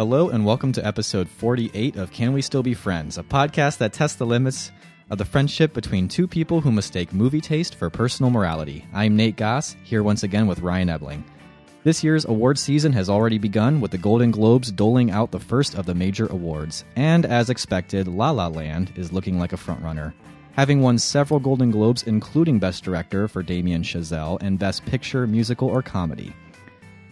Hello, and welcome to episode 48 of Can We Still Be Friends, a podcast that tests the limits of the friendship between two people who mistake movie taste for personal morality. I'm Nate Goss, here once again with Ryan Ebling. This year's award season has already begun, with the Golden Globes doling out the first of the major awards. And as expected, La La Land is looking like a frontrunner. Having won several Golden Globes, including Best Director for Damien Chazelle and Best Picture, Musical, or Comedy.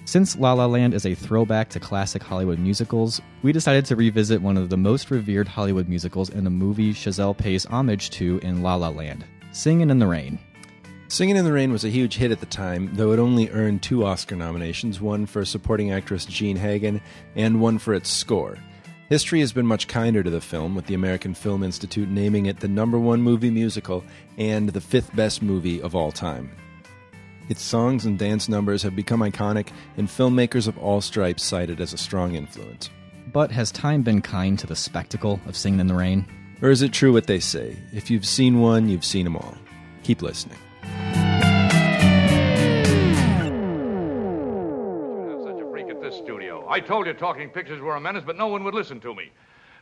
Since La La Land is a throwback to classic Hollywood musicals, we decided to revisit one of the most revered Hollywood musicals in the movie Chazelle pays homage to in La La Land Singin' in the Rain. Singing in the Rain was a huge hit at the time, though it only earned two Oscar nominations one for supporting actress Jean Hagen and one for its score. History has been much kinder to the film, with the American Film Institute naming it the number one movie musical and the fifth best movie of all time. Its songs and dance numbers have become iconic, and filmmakers of all stripes cite it as a strong influence. But has time been kind to the spectacle of singing in the Rain? Or is it true what they say? If you've seen one, you've seen them all. Keep listening. such a freak at this studio. I told you talking pictures were a menace, but no one would listen to me.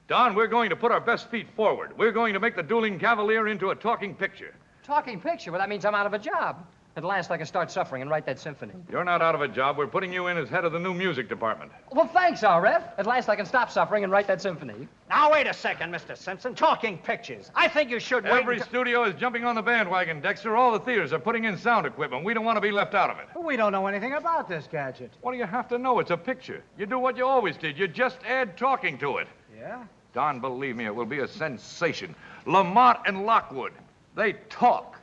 Don, we're going to put our best feet forward. We're going to make the dueling cavalier into a talking picture. Talking picture? Well, that means I'm out of a job. At last, I can start suffering and write that symphony. You're not out of a job. We're putting you in as head of the new music department. Well, thanks, RF. At last, I can stop suffering and write that symphony. Now, wait a second, Mr. Simpson. Talking pictures. I think you should wait. Every until- studio is jumping on the bandwagon, Dexter. All the theaters are putting in sound equipment. We don't want to be left out of it. We don't know anything about this gadget. What do you have to know? It's a picture. You do what you always did. You just add talking to it. Yeah? Don, believe me, it will be a sensation. Lamont and Lockwood, they talk.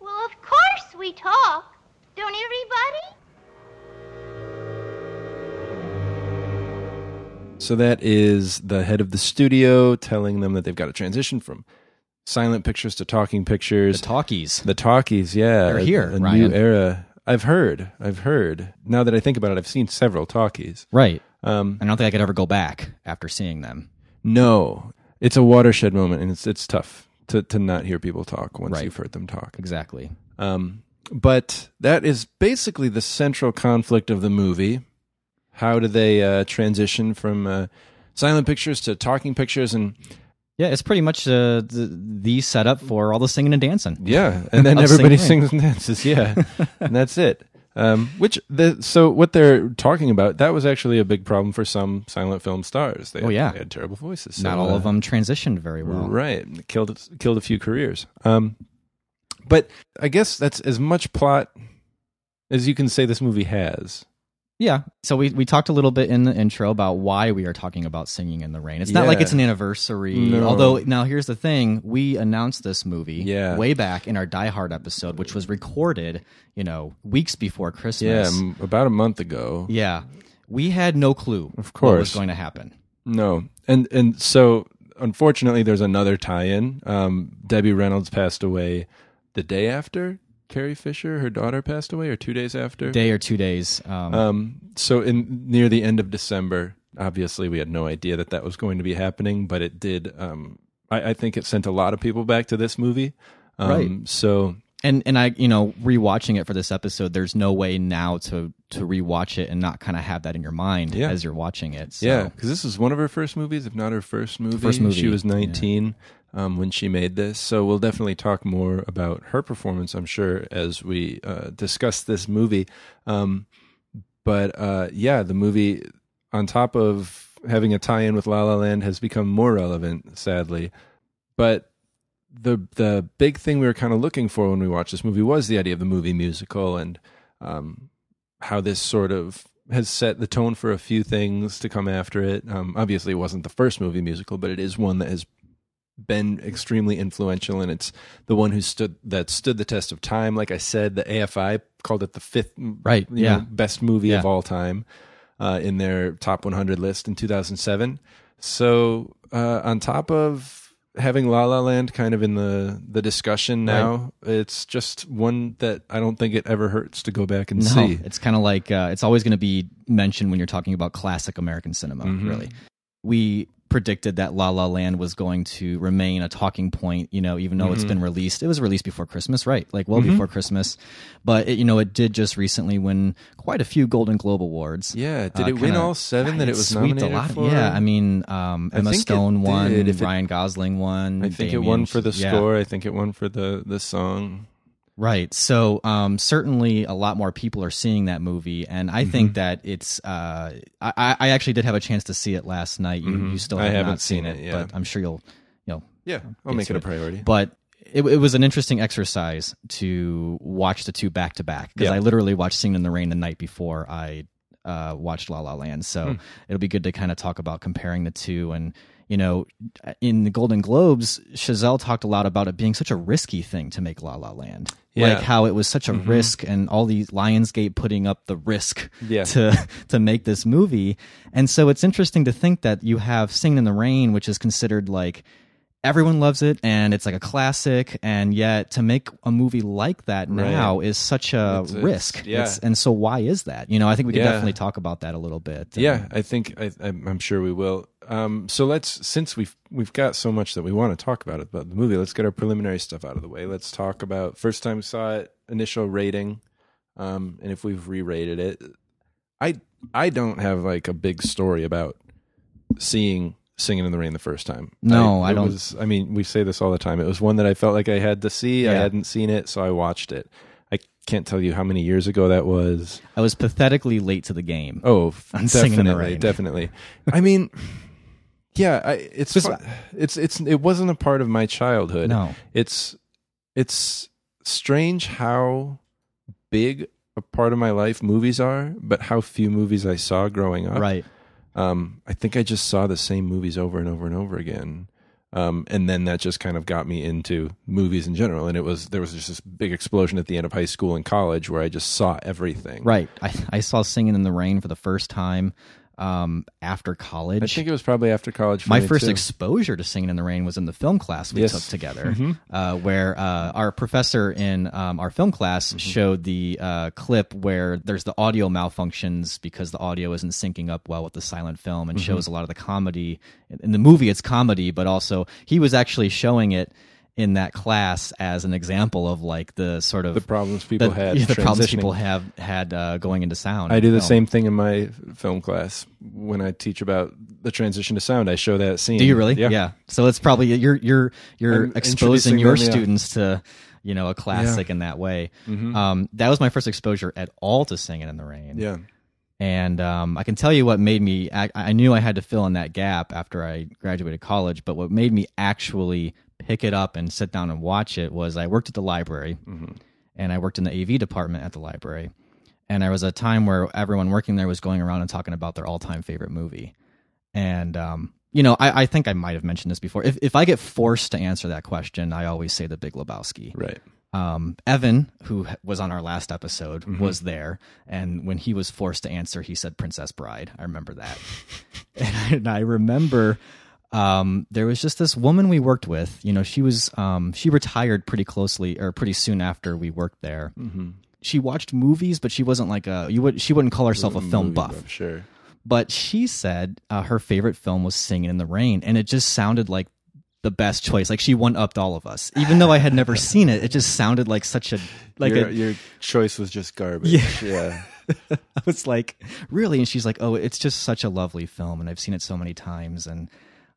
Well, of course we talk. Don't everybody? So that is the head of the studio telling them that they've got to transition from silent pictures to talking pictures. The talkies. The talkies, yeah. They're a- here, A, Ryan. new era. I've heard. I've heard. Now that I think about it, I've seen several talkies. Right. Um, I don't think I could ever go back after seeing them. no, it's a watershed moment, and it's it's tough to to not hear people talk once Right. you've heard them talk. Exactly. Um, but that is basically the central conflict of the movie. How do they uh, transition from uh, silent pictures to talking pictures? And Yeah, it's pretty much uh, the, the setup for all the singing and dancing. yeah, and then everybody singing. sings and dances. Yeah, and that's it. Um, which the so what they're talking about that was actually a big problem for some silent film stars. They Oh, had, yeah. they had terrible voices. So, Not all uh, of them transitioned very well. Right. Killed killed a few careers. Um but I guess that's as much plot as you can say this movie has. Yeah. So we, we talked a little bit in the intro about why we are talking about Singing in the Rain. It's not like it's an anniversary. No. Although, now here's the thing we announced this movie Yeah. way back in our Die Hard episode, which was recorded, you know, weeks before Yeah, Christmas. m- about a month ago. Yeah. We had no clue Of what was going to happen. No. And and so unfortunately there's another tie-in. Um Debbie Reynolds passed away the day after Carrie Fisher, her daughter passed away or 2 days after. Day or two days. Um, Um, so in near the end of December, obviously we had no idea that that was going to be happening, but it did. Um, I, I think it sent a lot of people back to this movie. Um, Right. So and and I, you know, rewatching it for this episode, there's no way now to to rewatch it and not kind of have that in your mind Yeah. as you're watching it. So. yeah, because this is one of her first movies, if not her first movie. First movie, She was yeah. 19 um, when she made this. So we'll definitely talk more about her performance, I'm sure, as we uh, discuss this movie. Um, but uh, yeah, the movie, on top of having a tie-in with La La Land, has become more relevant, sadly. But the the big thing we were kind of looking for when we watched this movie was the idea of the movie musical and um, how this sort of has set the tone for a few things to come after it. Um, obviously, it wasn't the first movie musical, but it is one that has been extremely influential, and it's the one who stood that stood the test of time. Like I said, the AFI called it the fifth Right, you yeah. know, best movie of all time uh, in their top 100 list in 2007. So uh, on top of having La La Land kind of in the the discussion now, it's just one that I don't think it ever hurts to go back and No, see. it's kind of like uh, it's always going to be mentioned when you're talking about classic American cinema. Mm-hmm. Really, we predicted that La La Land was going to remain a talking point, you know, even though Mm-hmm. it's been released. It was released before Christmas, right? Like well before Christmas. But it, you know, it did just recently win quite a few Golden Globe awards. Yeah, did Uh, it win all seven that it was nominated a lot. for? Yeah, I mean, um, Emma Stone won, did. If it- Ryan Gosling won. I think it won for the yeah. score. I think it won for the the song. Right. So um, certainly a lot more people are seeing that movie, and I Mm-hmm. think that it's. Uh, I, I actually did have a chance to see it last night. You, you still Mm-hmm. I have haven't not seen seen it, it, yeah. but I'm sure you'll. You know, Yeah, I'll make it a priority. but it, it was an interesting exercise to watch the two back to back because Yeah. I literally watched Singing in the Rain the night before I uh, watched La La Land. So Hmm. it'll be good to kind of talk about comparing the two. And you know, in the Golden Globes, Chazelle talked a lot about it being such a risky thing to make La La Land. Yeah. Mm-hmm. Like how it was such a risk, and all these Lionsgate putting up the risk Yeah. to to make this movie. And so it's interesting to think that you have Singing in the Rain, which is considered like everyone loves it and it's like a classic and yet to make a movie like that now is such a It's- it's- risk yeah. It's- and so why is that you know i think we could Yeah. definitely talk about that a little bit Yeah, I think I, I'm sure we will. Um, so let's since we've we've got so much that we want to talk about about the movie, let's get our preliminary stuff out of the way. Let's talk about first time we saw it, initial rating, um, and if we've re-rated it. I I don't have like a big story about seeing Singing in the Rain the first time. No, I it don't- Was, I mean, we say this all the time. It was one that I felt like I had to see. I hadn't seen it, so I watched it. I can't tell you how many years ago that was. i was pathetically late to the game Oh, On Singing in the Rain. definitely. I mean, yeah, I, it's it's it's it wasn't a part of my childhood. No. it's it's strange how big a part of my life movies are, but how few movies I saw growing up. right Um, I think I just saw the same movies over and over and over again. Um, and then that just kind of got me into movies in general. And it was there was just this big explosion at the end of high school and college where I just saw everything. right i, I saw singing in the rain for the first time um, after college I think it was probably after college. For my first too. exposure to singing in the rain was in the film class we Yes. Mm-hmm. took together uh, where uh, our professor in um, our film class Mm-hmm. showed the uh, clip where there's the audio malfunctions because the audio isn't syncing up well with the silent film and Mm-hmm. shows a lot of the comedy in the movie it's comedy but also he was actually showing it in that class as an example of like the sort of the problems people the, had. yeah, the problems people have had uh, going into sound I do the film. same thing in my film class when I teach about the transition to sound. I show that scene. Do you really? Yeah. So it's probably you're you're you're I'm exposing your them, yeah. students to you know a classic in that way. Um, that was my first exposure at all to singing in the rain. Yeah. And um, I can tell you what made me. I, I knew I had to fill in that gap after I graduated college, but what made me actually pick it up and sit down and watch it was I worked at the library, and I worked in the AV department at the library, and there was a time where everyone working there was going around and talking about their all-time favorite movie, and um, you know, I, I think I might have mentioned this before. If if I get forced to answer that question, I always say The Big Lebowski Right. um, Evan, who was on our last episode, Mm-hmm. was there, and when he was forced to answer, he said "Princess Bride." I remember that, and, I, and I remember um, there was just this woman we worked with. You know, she was um, she retired pretty closely or pretty soon after we worked there. Mm-hmm. She watched movies, but she wasn't like a you would she wouldn't call herself a film Movie buff. Sure. But she said uh, her favorite film was Singing in the Rain, and it just sounded like the best choice. Like she one upped all of us, even though I had never seen it. It just sounded like such a like your, a. your choice was just garbage. Yeah. Yeah. I was like, really? And she's like, oh, it's just such a lovely film, and I've seen it so many times. And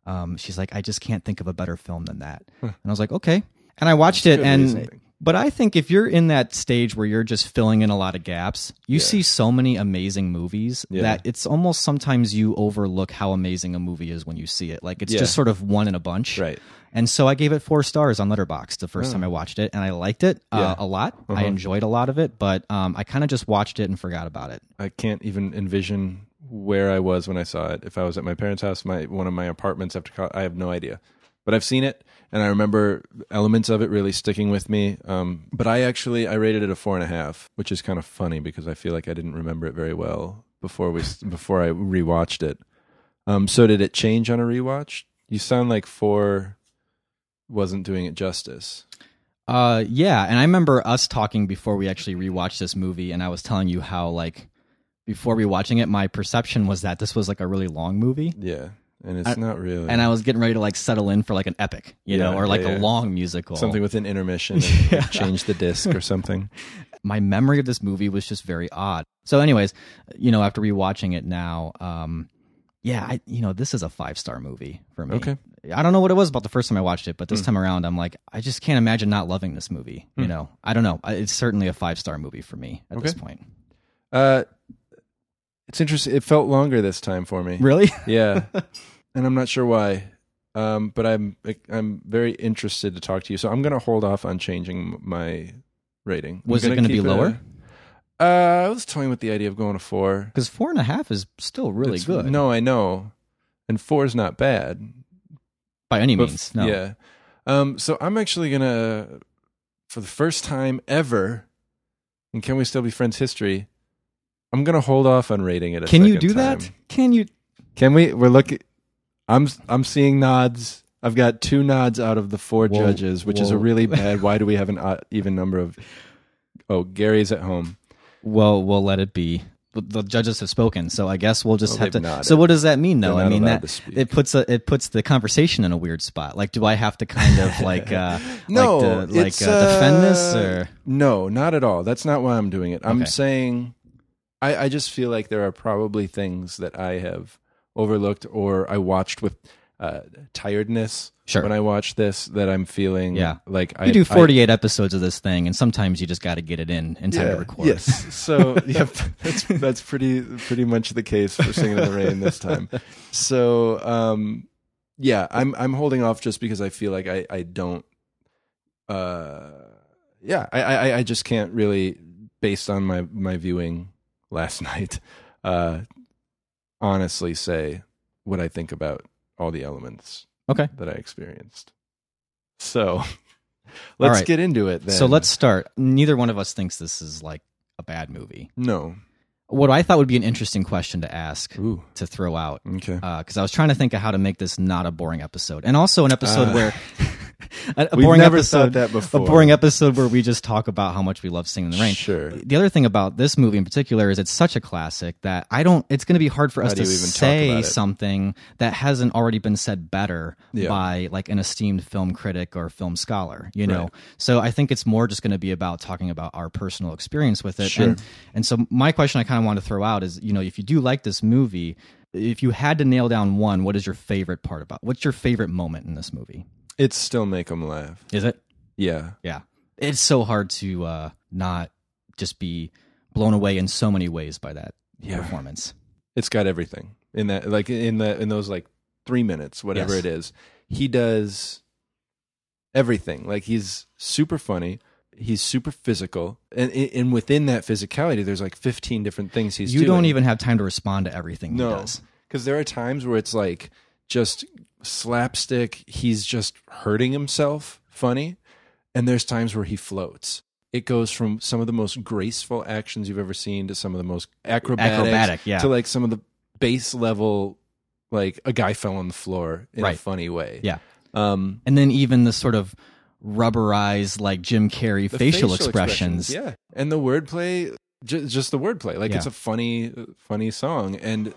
um, she's like, I just can't think of a better film than that. And I was like, okay. And I watched it, and but I think if you're in that stage where you're just filling in a lot of gaps, you see so many amazing movies Yeah. that it's almost sometimes you overlook how amazing a movie is when you see it. Like it's Yeah. just sort of one in a bunch. Right. And so I gave it four stars on Letterboxd the first time I watched it, and I liked it uh, Yeah. Uh-huh. a lot. I enjoyed a lot of it, but um, I kind of just watched it and forgot about it. I can't even envision where I was when I saw it. If I was at my parents' house, my one of my apartments after college, I have no idea. But I've seen it, and I remember elements of it really sticking with me. Um, but I actually I rated it a four and a half, which is kind of funny because I feel like I didn't remember it very well before we before I rewatched it. Um, so did it change on a rewatch? You sound like four wasn't doing it justice. Uh, yeah, and I remember us talking before we actually rewatched this movie, and I was telling you how like before rewatching it, my perception was that this was like a really long movie. Yeah, and it's not really. and I was getting ready to like settle in for like an epic, you Yeah, know, or like yeah, a long musical. something with an intermission and like, change the disc or something. my memory of this movie was just very odd. So, anyways, you know, after rewatching it now, um, yeah, I, you know, this is a five star movie for me. Okay. I don't know what it was about the first time I watched it, but Hmm. this time around, I'm like, I just can't imagine not loving this movie. You know, I don't know. It's certainly a five star movie for me at this point. Uh, it's interesting. It felt longer this time for me. Really? Yeah, and I'm not sure why. Um, but I'm I'm very interested to talk to you. So I'm going to hold off on changing my rating. Was it gonna be keep lower? Uh, I was toying with the idea of going to four. Because four and a half is still really It's- good. No, I know, and four is not bad. by any But means. No. Yeah. Um, so I'm actually gonna, for the first time ever, in Can We Still Be Friends history, I'm gonna hold off on rating it. A Can you second do that? Can you? Can we? We're looking. I'm I'm seeing nods. I've got two nods out of the four Whoa, judges, which is a really bad. Why do we have an odd, even number of? Oh, Gary's at home. Well, we'll let it be. The- The judges have spoken, so I guess we'll just Well, have to. they've nodded. So, what does that mean, though? I mean allowed that it puts a, it puts the conversation in a weird spot. Like, do I have to kind of like uh, No, like, to, like uh, defend this uh, or No, not at all. That's not why I'm doing it. I'm Okay. saying I, I just feel like there are probably things that I have overlooked or I watched with uh, tiredness Sure. when I watched this that I'm feeling Yeah. like I you do I- 48 episodes of this thing, and sometimes you just got to get it in in time yeah, to record. Yes. So yep, that's that's pretty pretty much the case for Singing in the Rain this time. So um yeah, I'm I'm holding off just because I feel like I I don't uh yeah, I I I just can't really based on my my viewing last night uh honestly say what I think about all the elements Okay. that I experienced. So let's right. get into it then. So let's start. Neither one of us thinks this is like a bad movie. No. What I thought would be an interesting question to ask Ooh. to throw out Okay. because I was trying to think of how to make this not a boring episode, and also an episode Ah. where a, a boring episode, that before. a boring episode where we just talk about how much we love singing in the rain. Sure. The other thing about this movie in particular is it's such a classic that I don't. It's going to be hard for us to even say something that hasn't already been said better Yeah. by like an esteemed film critic or film scholar. You know, Right. so I think it's more just going to be about talking about our personal experience with it. Sure. And and so my question I kind of want to throw out is, you know, if you do like this movie, if you had to nail down one, what is your favorite part about? What's your favorite moment in this movie? It's still make them laugh. Is it? Yeah. Yeah. It's so hard to uh not just be blown away in so many ways by that Yeah. performance. It's got everything in that, like in the in those like three minutes, whatever Yes. it is. He does everything. Like he's super funny. He's super physical, and and within that physicality, there's like 15 different things he's you doing. don't even have time to respond to everything no, he does. because there are times where it's like just slapstick. He's just hurting himself, funny, and there's times where he floats. It goes from some of the most graceful actions you've ever seen to some of the most acrobatic, Acrobatic, yeah. to like some of the base level, like a guy fell on the floor in a funny way. Yeah. Um, And then even the sort of rubberized like Jim Carrey the facial, expressions. yeah, and the wordplay, ju- just the wordplay, like Yeah. it's a funny, funny song, and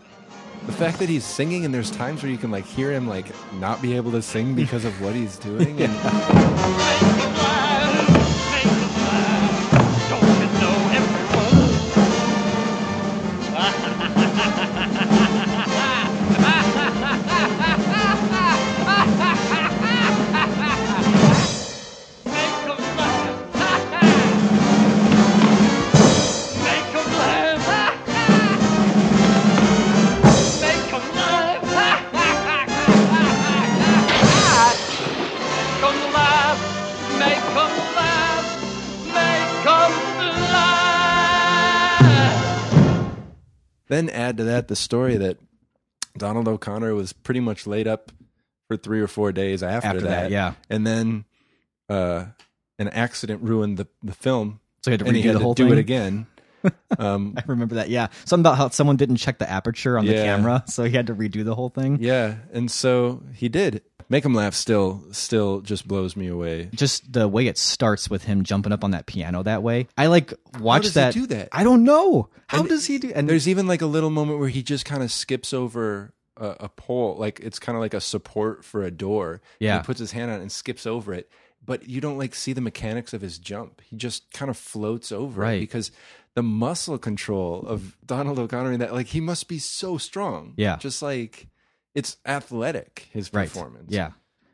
the fact that he's singing, and there's times where you can like hear him like not be able to sing because of what he's doing, and then add to that the story that Donald O'Connor was pretty much laid up for three or four days after, After that, yeah. and then uh, an accident ruined the the film, So he had to redo had the to whole do thing. it again. Um, I remember that. Yeah, something about how someone didn't check the aperture on the camera, so he had to redo the whole thing. yeah, and so he did. Make him laugh. Still, still, just blows me away. Just the way it starts with him jumping up on that piano that way. I like watch does he that. do that? I don't know. How And does he do? And There's even like a little moment where he just kind of skips over a, a pole, like it's kind of like a support for a door. Yeah. he puts his hand on it and skips over it, but you don't like see the mechanics of his jump. He just kind of floats over Right. it because the muscle control of Donald O'Connor in that, like he must be so strong. Yeah. just like it's athletic his Right. performance. Yeah.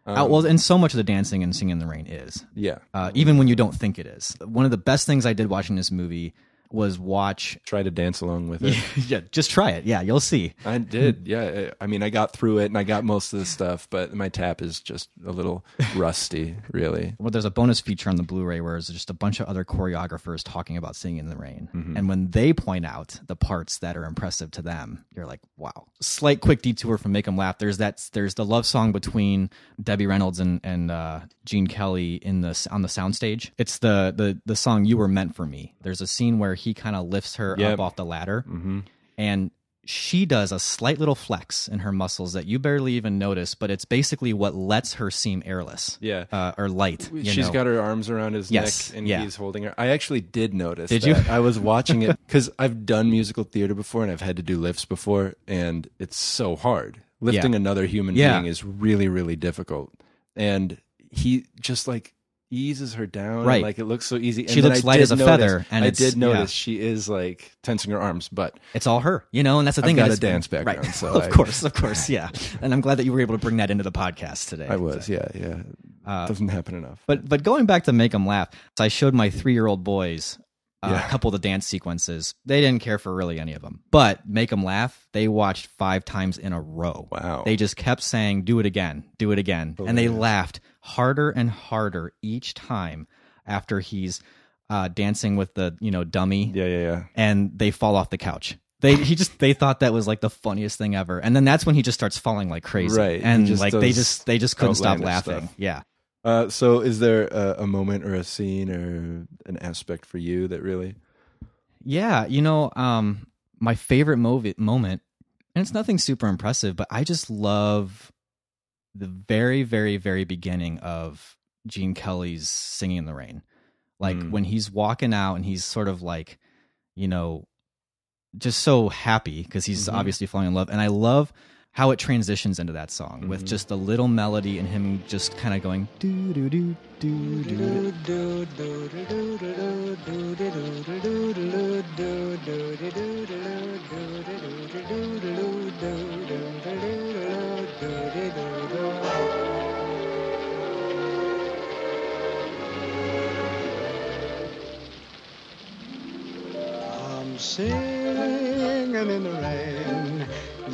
Um, uh, well, and so much of the dancing and singing in the rain is, yeah. uh, even when you don't think it is. One of the best things I did watching this movie was watch. Try to dance along with it. yeah, just try it. Yeah, you'll see. I did. Yeah. I mean, I got through it and I got most of the stuff, but my tap is just a little rusty, really. Well, there's a bonus feature on the Blu-ray where there's just a bunch of other choreographers talking about singing in the rain, Mm-hmm. and when they point out the parts that are impressive to them, you're like, "Wow!" Slight quick detour from Make 'Em Laugh. There's that. There's the love song between Debbie Reynolds and and uh, Gene Kelly in the on the soundstage. It's the the the song "You Were Meant for Me." There's a scene where he kind of lifts her Yep. up off the ladder, Mm-hmm. and she does a slight little flex in her muscles that you barely even notice, but it's basically what lets her seem airless Yeah. uh, or light. you She's know? got her arms around his Yes, neck and yeah. he's holding her. I actually did notice. Did that. you? I was watching it because I've done musical theater before and I've had to do lifts before, and it's so hard. Lifting Yeah. another human Yeah. being is really, really difficult. And he just like eases her down. Right. Like it looks so easy. She and then looks I light as a notice- feather, and I did notice yeah. she is like tensing her arms, but It's all her, you know, and that's the thing. I've got a dance background, right? so of I- course, of course, yeah. And I'm glad that you were able to bring that into the podcast today. I was. Yeah, yeah. Uh, Doesn't happen enough. But but going back to make them laugh, so I showed my three year old boys uh, Yeah. a couple of the dance sequences. They didn't care for really any of them, but make them laugh. They watched five times in a row. Wow. They just kept saying, "Do it again, do it again," and they laughed harder and harder each time after he's uh, dancing with the you know dummy. yeah, yeah, yeah. and they fall off the couch. They he just they thought that was like the funniest thing ever, and then that's when he just starts falling like crazy, Right. And like they just they just couldn't stop laughing. stuff. Yeah, Uh, so, is there a, a moment or a scene or an aspect for you that really? yeah. You know, um, my favorite movie moment, and it's nothing super impressive, but I just love the very very very beginning of Gene Kelly's "Singing in the Rain," like Mm. when he's walking out and he's sort of like, you know, just so happy because he's Mhm. obviously falling in love, and I love how it transitions into that song with Mhm. just a little melody and him just kind of going do do do do do. I'm singing in the rain,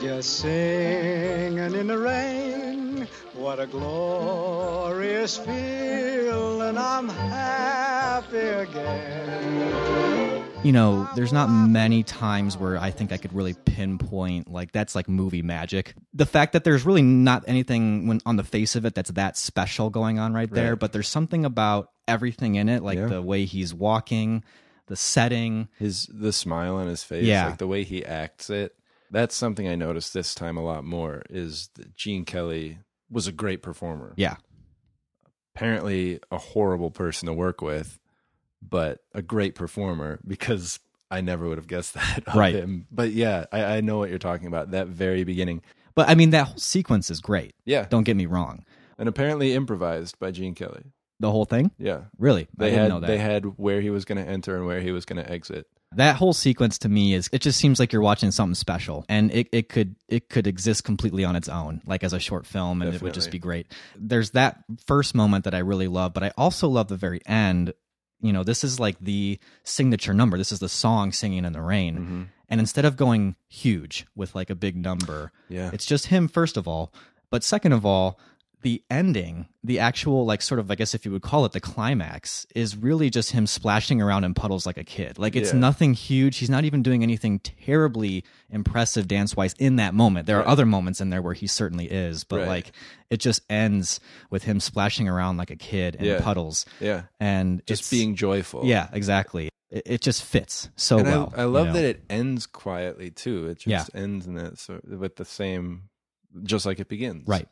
just singing in the rain. What a glorious feeling, I'm happy again. you know, there's not many times where I think I could really pinpoint like that's like movie magic. The fact that there's really not anything when on the face of it that's that special going on right there, Right. but there's something about everything in it, like Yeah. the way he's walking, the setting. His the smile on his face, Yeah. like the way he acts it. That's something I noticed this time a lot more. Is that Gene Kelly was a great performer. Yeah. Apparently, a horrible person to work with, but a great performer because I never would have guessed that of Right. him. But yeah, I, I know what you're talking about. That very beginning. But I mean that whole sequence is great. Yeah, Don't get me wrong. and apparently improvised by Gene Kelly. The whole thing? Yeah, Really? I they didn't had they had where he was going to enter and where he was going to exit. That whole sequence to me is it just seems like you're watching something special and it, it could it could exist completely on its own like as a short film and it would just be great. There's that first moment that i really love but i also love the very end. You know this is like the signature number. This is the song singing in the rain. Mm-hmm. and instead of going huge with like a big number Yeah. it's just him first of all. But second of all the ending the actual like sort of i guess if you would call it the climax is really just him splashing around in puddles like a kid like it's Yeah. nothing huge he's not even doing anything terribly impressive dance wise in that moment there are other moments in there where he certainly is but Right. like it just ends with him splashing around like a kid in Yeah. puddles Yeah, and just being joyful. yeah exactly it, it just fits so and well I, I you love know? that it ends quietly too. It Yeah. just ends in that sort with the same, just like it begins. Right.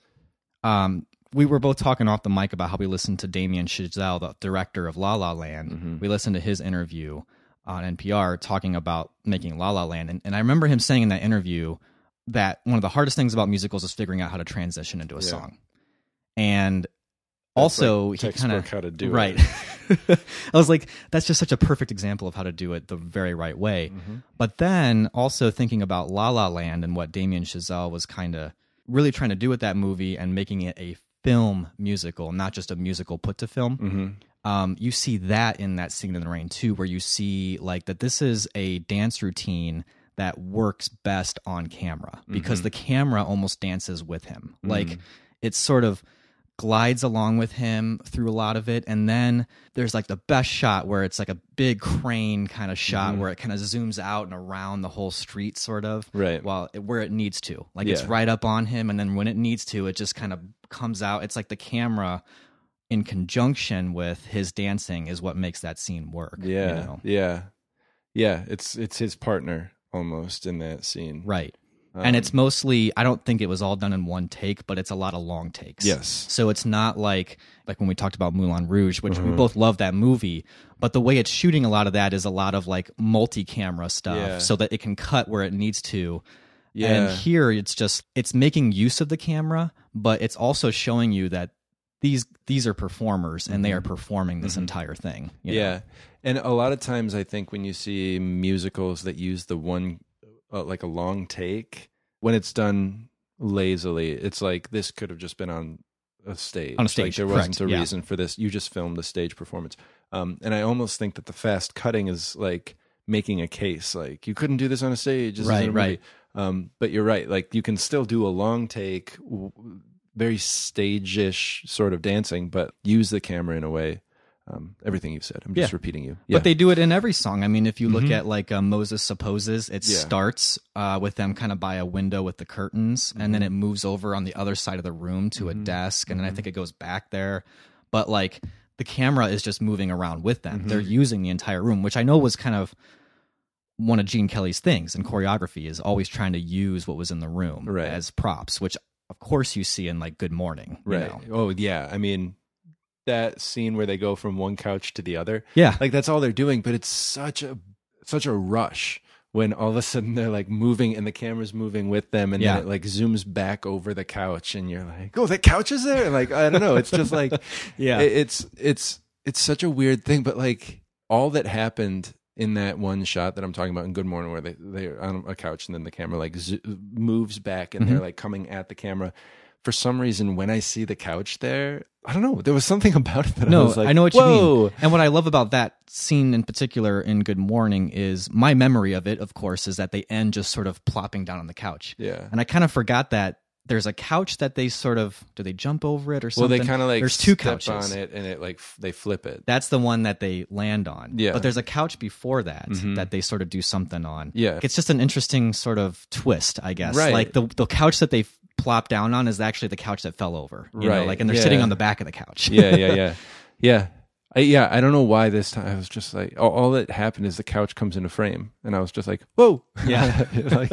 Um, we were both talking off the mic about how we listened to Damien Chazelle, the director of La La Land. Mm-hmm. We listened to his interview on NPR talking about making La La Land. And, and I remember him saying in that interview, that one of the hardest things about musicals is figuring out how to transition into a Yeah. song. And also like he kind of how to do it. right. I was like, that's just such a perfect example of how to do it the very right way. Mm-hmm. But then also thinking about La La Land and what Damien Chazelle was kind of really trying to do with that movie and making it a film musical, not just a musical put to film. Mm-hmm. Um, you see that in that scene in the rain too, where you see like that this is a dance routine that works best on camera because the camera almost dances with him. Like it's sort of glides along with him through a lot of it and then there's like the best shot where it's like a big crane kind of shot mm-hmm. where it kind of zooms out and around the whole street sort of Right. well it, where it needs to like it's right up on him and then when it needs to it just kind of comes out it's like the camera in conjunction with his dancing is what makes that scene work you Yeah, know? yeah, yeah. It's it's his partner almost in that scene. right and it's mostly i don't think it was all done in one take but it's a lot of long takes Yes. so it's not like like when we talked about moulin rouge which Mm-hmm. we both love that movie but the way it's shooting a lot of that is a lot of like multi-camera stuff Yeah. so that it can cut where it needs to Yeah. and here it's just it's making use of the camera but it's also showing you that these these are performers and they are performing this entire thing you know? Mm-hmm. Yeah, and a lot of times I think when you see musicals that use the one uh, like a long take, when it's done lazily, it's like this could have just been on a stage. On a Like, stage, there wasn't a yeah. reason for this. You just filmed the stage performance, um, and I almost think that the fast cutting is like making a case. Like you couldn't do this on a stage, This Right, a right. Um, but you're right. Like you can still do a long take, w- very stage-ish sort of dancing, but use the camera in a way. Um, everything you've said. I'm just Yeah. repeating you. But they do it in every song. I mean, if you look Mhm. at like uh, Moses Supposes, it Yeah. starts uh, with them kind of by a window with the curtains, and Mm-hmm. then it moves over on the other side of the room to a desk, and then I Mm-hmm. think it goes back there. But like the camera is just moving around with them. Mm-hmm. They're using the entire room, which I know was kind of one of Gene Kelly's things in choreography is always trying to use what was in the room Right. as props, which of course you see in like Good Morning. you Right. know? Oh yeah. I mean, that scene where they go from one couch to the other. Yeah. Like that's all they're doing, but it's such a such a rush when all of a sudden they're like moving and the camera's moving with them and Yeah. then it like zooms back over the couch and you're like, "Oh, that couch is there?" And like I don't know, it's just like Yeah. it- it's it's it's such a weird thing, but like all that happened in that one shot that I'm talking about in Good Morning, where they they're on a couch and then the camera like zo- moves back and Mm-hmm. they're like coming at the camera. For some reason, when I see the couch there, I don't know. There was something about it that I No, was like, I know what you Whoa. mean. And what I love about that scene in particular in Good Morning is my memory of it, of course, is that they end just sort of plopping down on the couch. Yeah. And I kind of forgot that there's a couch that they sort of do they jump over it or something? Well, they kind of like there's two couches. on it and it like f- they flip it. That's the one that they land on. Yeah. Mm-hmm. But there's a couch before that that they sort of do something on. Yeah. It's just an interesting sort of twist, I guess. Right. Like the the couch that they plop down on is actually the couch that fell over. You know, Right. like and they're Yeah. sitting on the back of the couch. yeah, yeah, yeah, yeah. I, yeah, I don't know why this time. I was just like, all, all that happened is the couch comes into frame, and I was just like, "Whoa!" Yeah. like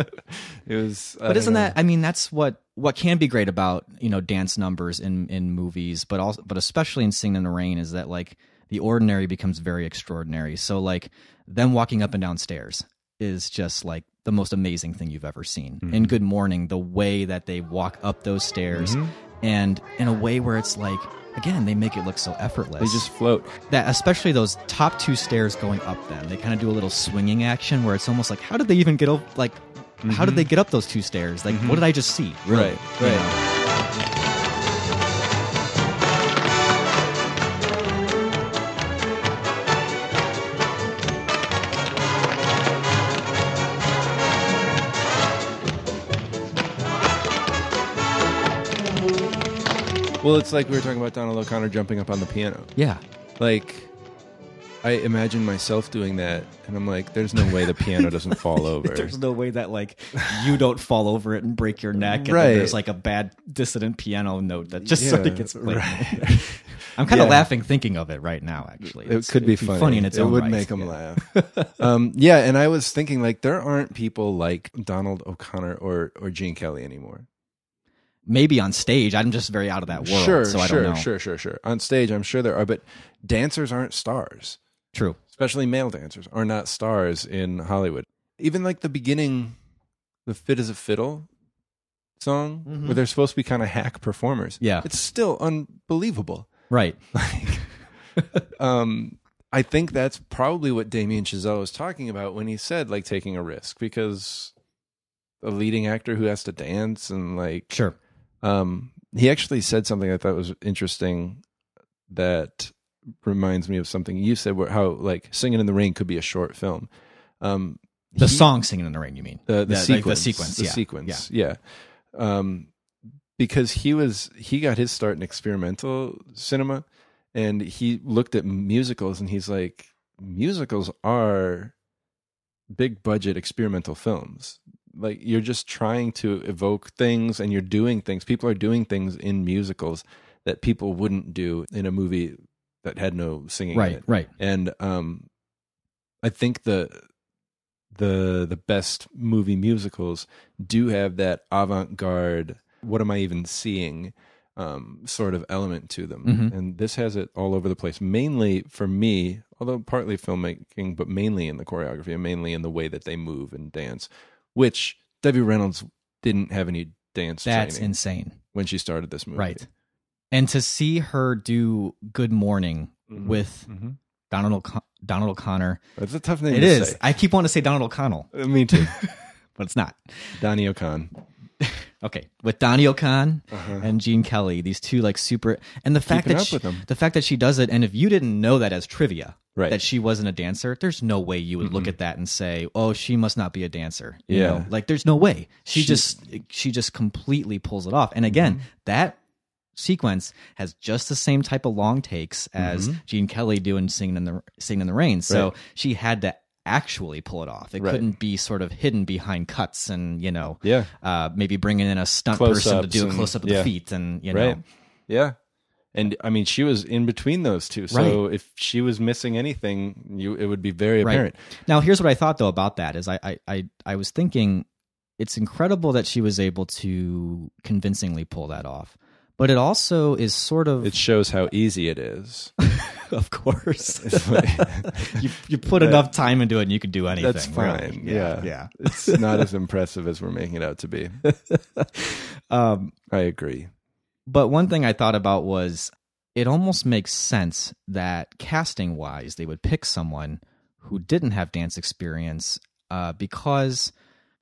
it was. But isn't know. that i mean that's what what can be great about you know dance numbers in in movies but also but especially in singing in the rain is that like the ordinary becomes very extraordinary so like them walking up and down stairs is just like the most amazing thing you've ever seen Mm-hmm. in good morning the way that they walk up those stairs and in a way where it's like again they make it look so effortless they just float? that especially those top two stairs going up them they kind of do a little swinging action where it's almost like how did they even get up like how did they get up those two stairs like what did i just see really Mm-hmm. Right, You right. know? Well, it's like we were talking about Donald O'Connor jumping up on the piano. yeah Like, I imagine myself doing that, and I'm like, "There's no way the piano doesn't fall over." there's no way that like you don't fall over it and break your neck and then Right. there's like a bad dissonant piano note that just sort Yeah, of gets played right. i'm kind of Yeah. laughing thinking of it right now actually It It's- could be it'd funny. in its it own would right. make them laugh. um, yeah, and I was thinking like there aren't people like Donald O'Connor or or Gene Kelly anymore. Maybe on stage i'm just very out of that world sure, so i sure, don't know sure, sure, sure. On stage, I'm sure there are, but dancers aren't stars. true Especially male dancers are not stars in Hollywood. Even like the beginning, the fit as a fiddle. song where they're supposed to be kind of hack performers. Yeah. It's still unbelievable. Right. Um, I think that's probably what Damien Chazelle was talking about when he said like taking a risk because a leading actor who has to dance and like Sure. Um, he actually said something I thought was interesting that reminds me of something you said where how like singing in the rain could be a short film. Um, The he- song "Singing in the Rain," you mean? the the Yeah, like sequence, the sequence, the yeah. sequence, yeah. Um, because he was he got his start in experimental cinema, and he looked at musicals, and he's like, musicals are big budget experimental films. Like you're just trying to evoke things, and you're doing things. People are doing things in musicals that people wouldn't do in a movie that had no singing. in Right. it Right. and um i think the the the best movie musicals do have that avant-garde what am i even seeing um sort of element to them Mhm. and this has it all over the place mainly for me although partly filmmaking but mainly in the choreography and mainly in the way that they move and dance which debbie reynolds didn't have any dance That's training insane. when she started this movie Right. And to see her do "Good Morning" Mhm. with Mhm. Donald O'Con- Donald O'Connor, that's a tough name it to is. say. I keep wanting to say Donald O'Connell, Uh, me too but it's not. donnie o'con Okay, with Donnie O'Con Uh-huh. and Gene Kelly, these two like super, and the fact Keeping that she, the fact that she does it, and if you didn't know that as trivia, Right. that she wasn't a dancer, there's no way you would look at that and say, "Oh, she must not be a dancer." You Yeah. know? like there's no way. She, She- just she just completely pulls it off. And again, Mm-hmm. that sequence has just the same type of long takes as Gene Kelly doing singing in the singing in the rain. So Mm-hmm. Right. she had to actually pull it off. It Right. couldn't be sort of hidden behind cuts and you know, Yeah. uh, maybe bringing in a stunt person to do a close up of yeah. the feet and you know, right yeah and i mean she was in between those two so if she was missing anything you it would be very Right. apparent Now, here's what I thought though about that is I, I I I was thinking it's incredible that she was able to convincingly pull that off, but it also is sort of it shows how easy it is. Of course. You you put enough time into it and you can do anything. that's really. fine. Yeah yeah. it's not as impressive as we're making it out to be. Um, i agree. but one thing I thought about was it almost makes sense that casting wise they would pick someone who didn't have dance experience uh, because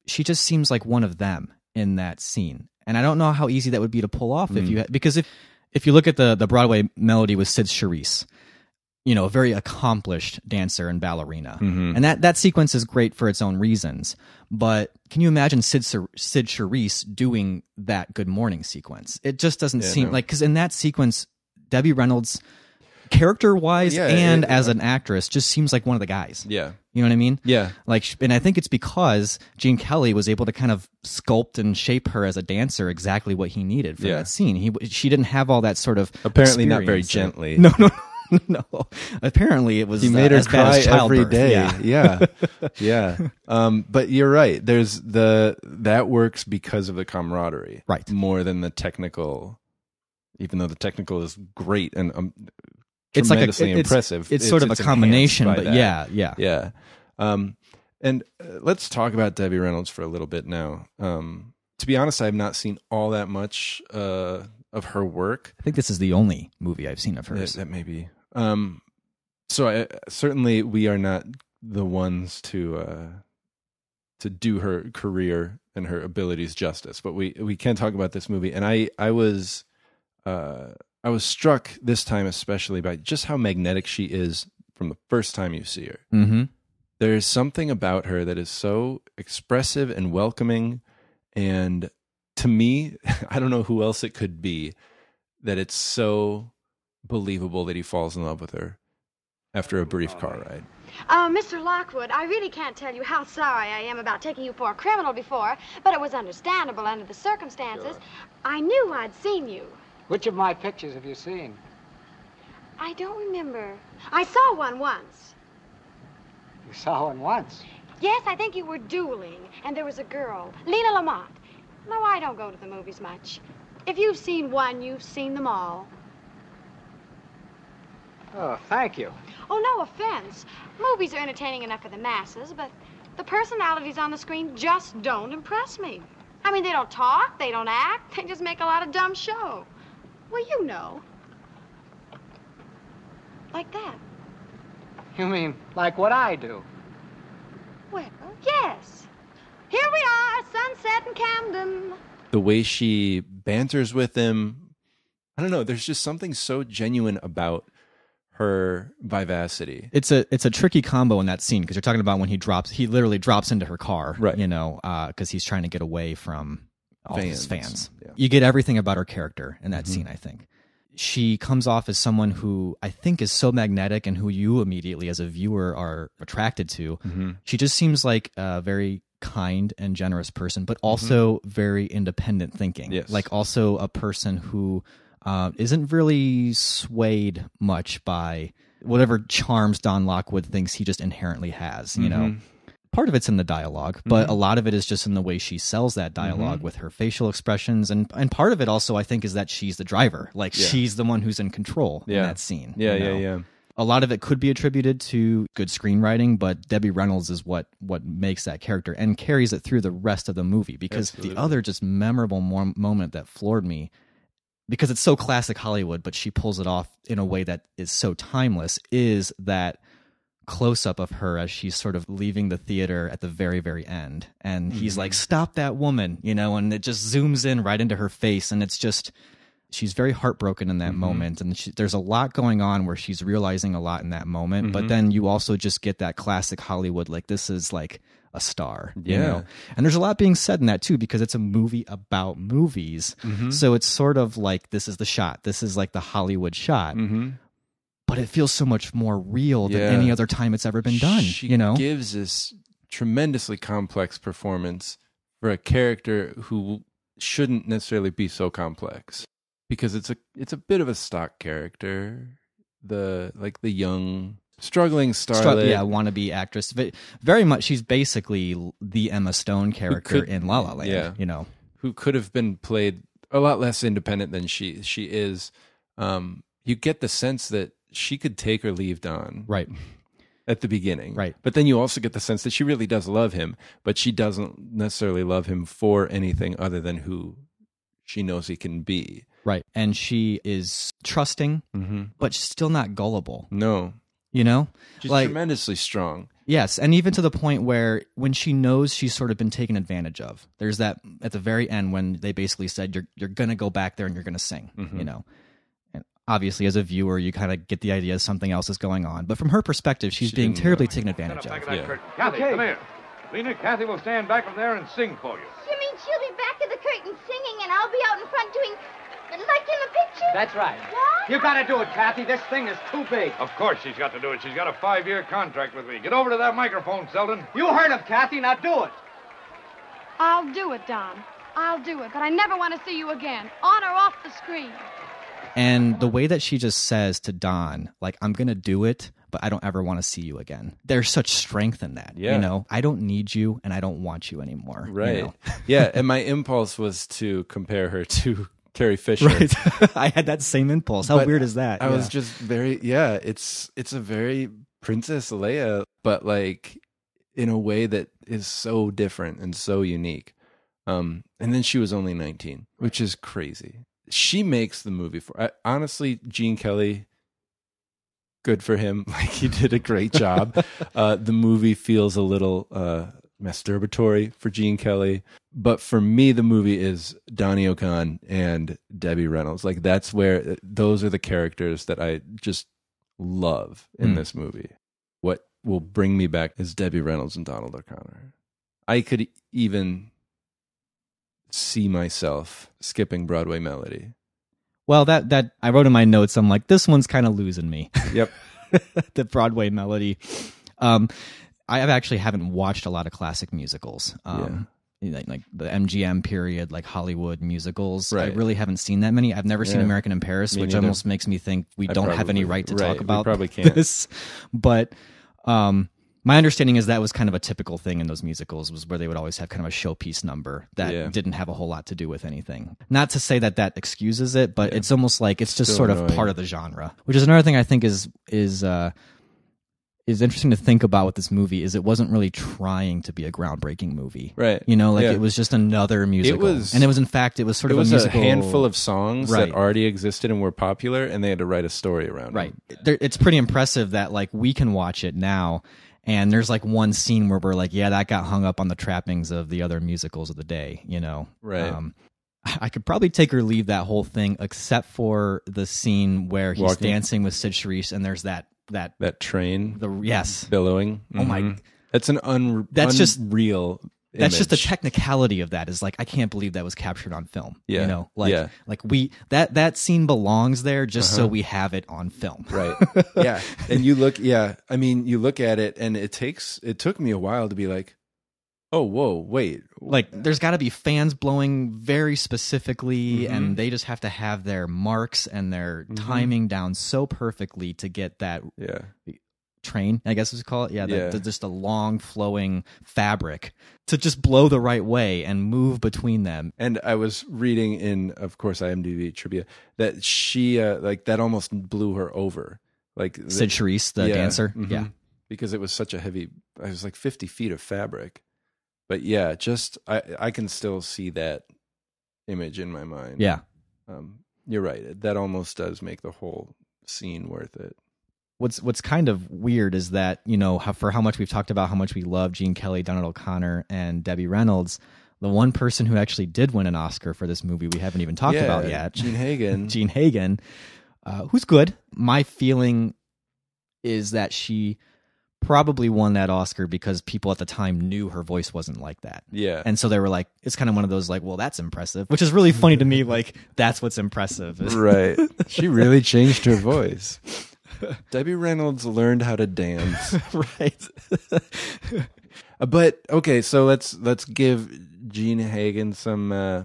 she just seems like one of them in that scene and i don't know how easy that would be to pull off if mm-hmm. you had, because if if you look at the the broadway melody with cyd charisse you know a very accomplished dancer and ballerina. Mm-hmm. And that that sequence is great for its own reasons. But can you imagine sid cyd charisse doing that good morning sequence? It just doesn't seem no. like because in that sequence debbie reynolds character wise Yeah, and as an actress just seems like one of the guys yeah you know what I mean? Yeah. Like, and I think it's because Gene Kelly was able to kind of sculpt and shape her as a dancer exactly what he needed for Yeah. that scene. He she didn't have all that sort of Apparently not very gently. No, no, no. Apparently it was he uh, made her as bad cry every Yeah. yeah yeah um but you're right there's the that works because of the camaraderie Right. more than the technical even though the technical is great and um, It's like a, tremendously it's, impressive. It's, sort of a combination, but that. yeah, yeah, yeah. Um and uh, let's talk about debbie reynolds for a little bit now. Um to be honest i have not seen all that much uh of her work. I think this is the only movie I've seen of that, hers. that may be. Um so I, certainly we are not the ones to uh to do her career and her abilities justice but we we can talk about this movie. And i i was uh i was struck this time especially by just how magnetic she is from the first time you see her Mm-hmm. there is something about her that is so expressive and welcoming and to me i don't know who else it could be that it's so believable that he falls in love with her after a brief car ride Uh, Mr. Lockwood, I really can't tell you how sorry I am about taking you for a criminal before, but it was understandable under the circumstances. I knew I'd seen you. Which of my pictures have you seen? I don't remember. I saw one once. You saw one once. Yes, I think you were dueling, and there was a girl, Lena Lamont. No, I don't go to the movies much. If you've seen one, you've seen them all. Oh, thank you. Oh, no offense. Movies are entertaining enough for the masses, but the personalities on the screen just don't impress me. I mean, they don't talk, they don't act, they just make a lot of dumb show. Well, you know. Like that. You mean like what I do? Well, yes. Here we are, sunset in Camden. The way she banters with him, I don't know. There's just something so genuine about her vivacity. It's a it's a tricky combo in that scene because you're talking about when he drops he literally drops into her car, Right. You know, uh, because he's trying to get away from all his Fans. fans. Yeah. Mm-hmm. You get everything about her character in that scene. I think she comes off as someone who I think is so magnetic and who you immediately as a viewer are attracted to. Mm-hmm. She just seems like a very kind and generous person, but also very independent thinking. Mm-hmm. Yes. Like also a person who uh, isn't really swayed much by whatever charms Don Lockwood thinks he just inherently has. You know, part of it's in the dialog but mm-hmm. a lot of it is just in the way she sells that mm-hmm. dialog with her facial expressions, and and part of it also I think is that she's the driver. Like she's the one who's in control in Yeah. that scene. Yeah, you yeah, know? yeah. a lot of it could be attributed to good screenwriting, but Debbie Reynolds is what what makes that character and carries it through the rest of the movie. Because the other just memorable mo- moment that floored me, because it's so classic Hollywood, but she pulls it off in a way that is so timeless, is that close up of her as she's sort of leaving the theater at the very very end. And he's mm-hmm. like stop that woman you know and it just zooms in right into her face. And it's just she's very heartbroken in that mm-hmm. moment. And she, there's a lot going on where she's realizing a lot in that moment. But mm-hmm. then you also just get that classic hollywood like this is like a star you Yeah. know? And there's a lot being said in that too because it's a movie about movies. So it's sort of like this is the shot. This is like the hollywood shot but it feels so much more real than Yeah. any other time it's ever been done She you know gives this tremendously complex performance for a character who shouldn't necessarily be so complex because it's a it's a bit of a stock character. The like the young struggling Stru- starlet. yeah wannabe actress Ve- very much she's basically the emma stone character could- in la la land yeah. you know who could have been played a lot less independent than she she is. Um, you get the sense that she could take or leave Don right at the beginning. Right. But then you also get the sense that she really does love him, but she doesn't necessarily love him for anything other than who she knows he can be. right and she is trusting Mm-hmm. but still not gullible No. you know She's like tremendously strong. Yes, and even to the point where when she knows she's sort of been taken advantage of. There's that at the very end when they basically said you're you're going to go back there and you're going to sing, Mm-hmm. you know. And obviously as a viewer you kind of get the idea something else is going on, but from her perspective she's She being terribly taken advantage of. of that Yeah. curtain. Kathy, come here. Lena, Kathy will stand back from there and sing for you. You mean she'll be back of the curtain singing and I'll be out in front doing like in the picture? That's right. What? You gotta do it, Kathy. This thing is too big. Of course she's got to do it. She's got a five-year contract with me. Get over to that microphone, Selden. You heard him, Kathy. Now do it. I'll do it, Don. I'll do it, but I never want to see you again, on or off the screen. And the way that she just says to Don, like I'm going to do it, but I don't ever want to see you again. There's such strength in that. Yeah. You know, I don't need you and I don't want you anymore. you Right. know? yeah, and my impulse was to compare her to Carrie Fisher. Right. I had that same impulse. How But weird is that? I was just very yeah, it's it's a very Princess Leia, but like in a way that is so different and so unique. Um, and then she was only 19, which is crazy. She makes the movie for I, honestly, Gene Kelly. Good for him. Like he did a great job. uh, the movie feels a little uh, masturbatory for Gene Kelly, but for me, the movie is Donnie O'Con and Debbie Reynolds. Like that's where those are the characters that I just love in Mm. this movie. What will bring me back is Debbie Reynolds and Donald O'Connor. I could even see myself skipping Broadway Melody. Well, that that I wrote in my notes. I'm like, this one's kind of losing me. Yep. the Broadway melody. Um, I actually haven't watched a lot of classic musicals. Um, like, like the MGM period, like Hollywood musicals. I really haven't seen that many. I've never seen American in Paris, Me which neither. almost makes me think we I don't have any right to right, talk about probably can't. this. But um, my understanding is that was kind of a typical thing in those musicals was where they would always have kind of a showpiece number that Yeah. didn't have a whole lot to do with anything. Not to say that that excuses it, but it's almost like it's just Still sort of part of the genre, which is another thing I think is is uh, is interesting to think about with this movie is it wasn't really trying to be a groundbreaking movie. Right. You know, like Yeah. it was just another musical. It was- and it was in fact it was sort it of was a a, handful of songs Right. that already existed and were popular, and they had to write a story around Right. It's pretty impressive that like we can watch it now and there's like one scene where we're like, yeah, that got hung up on the trappings of the other musicals of the day, you know. Right. Um, I could probably take or leave that whole thing except for the scene where he's Walking. dancing with Cyd Charisse and there's that that That train the yes. billowing. Oh my- Mhm. That's an un. That's just- real. That's just the technicality of that is like I can't believe that was captured on film. Yeah. You know, like Yeah. like we that that scene belongs there just so Uh-huh. we have it on film. right yeah and you look yeah i mean you look at it and it takes it took me a while to be like oh whoa wait like there's got to be fans blowing very specifically Mhm. and they just have to have their marks and their Mhm. timing down so perfectly to get that yeah train i guess we call it yeah, the- Yeah. the- just a long flowing fabric to just blow the right way and move between them. And i was reading in of course imdb trivia that she uh, like that almost blew her over. Like cyd charisse the Yeah, dancer? mhm. yeah. Because it was such a heavy it was like 50 feet of fabric. But yeah just i i can still see that image in my mind. Yeah. Um you're right. That almost does make the whole scene worth it what's what's kind of weird is that you know how, for how much we've talked about how much we love Gene Kelly, Donald O'Connor, and Debbie Reynolds. The one person who actually did win an Oscar for this movie we haven't even talked Yeah, about yet, Jean Hagen. Jean Hagen, uh, who's good. My feeling is that she probably won that Oscar because people at the time knew her voice wasn't like that. yeah And so they were like, it's kind of one of those like, well, that's impressive, which is really funny to me. Like, that's what's impressive. right she really changed her voice debbie reynolds learned how to dance right. But okay so let's let's give jean hagen some uh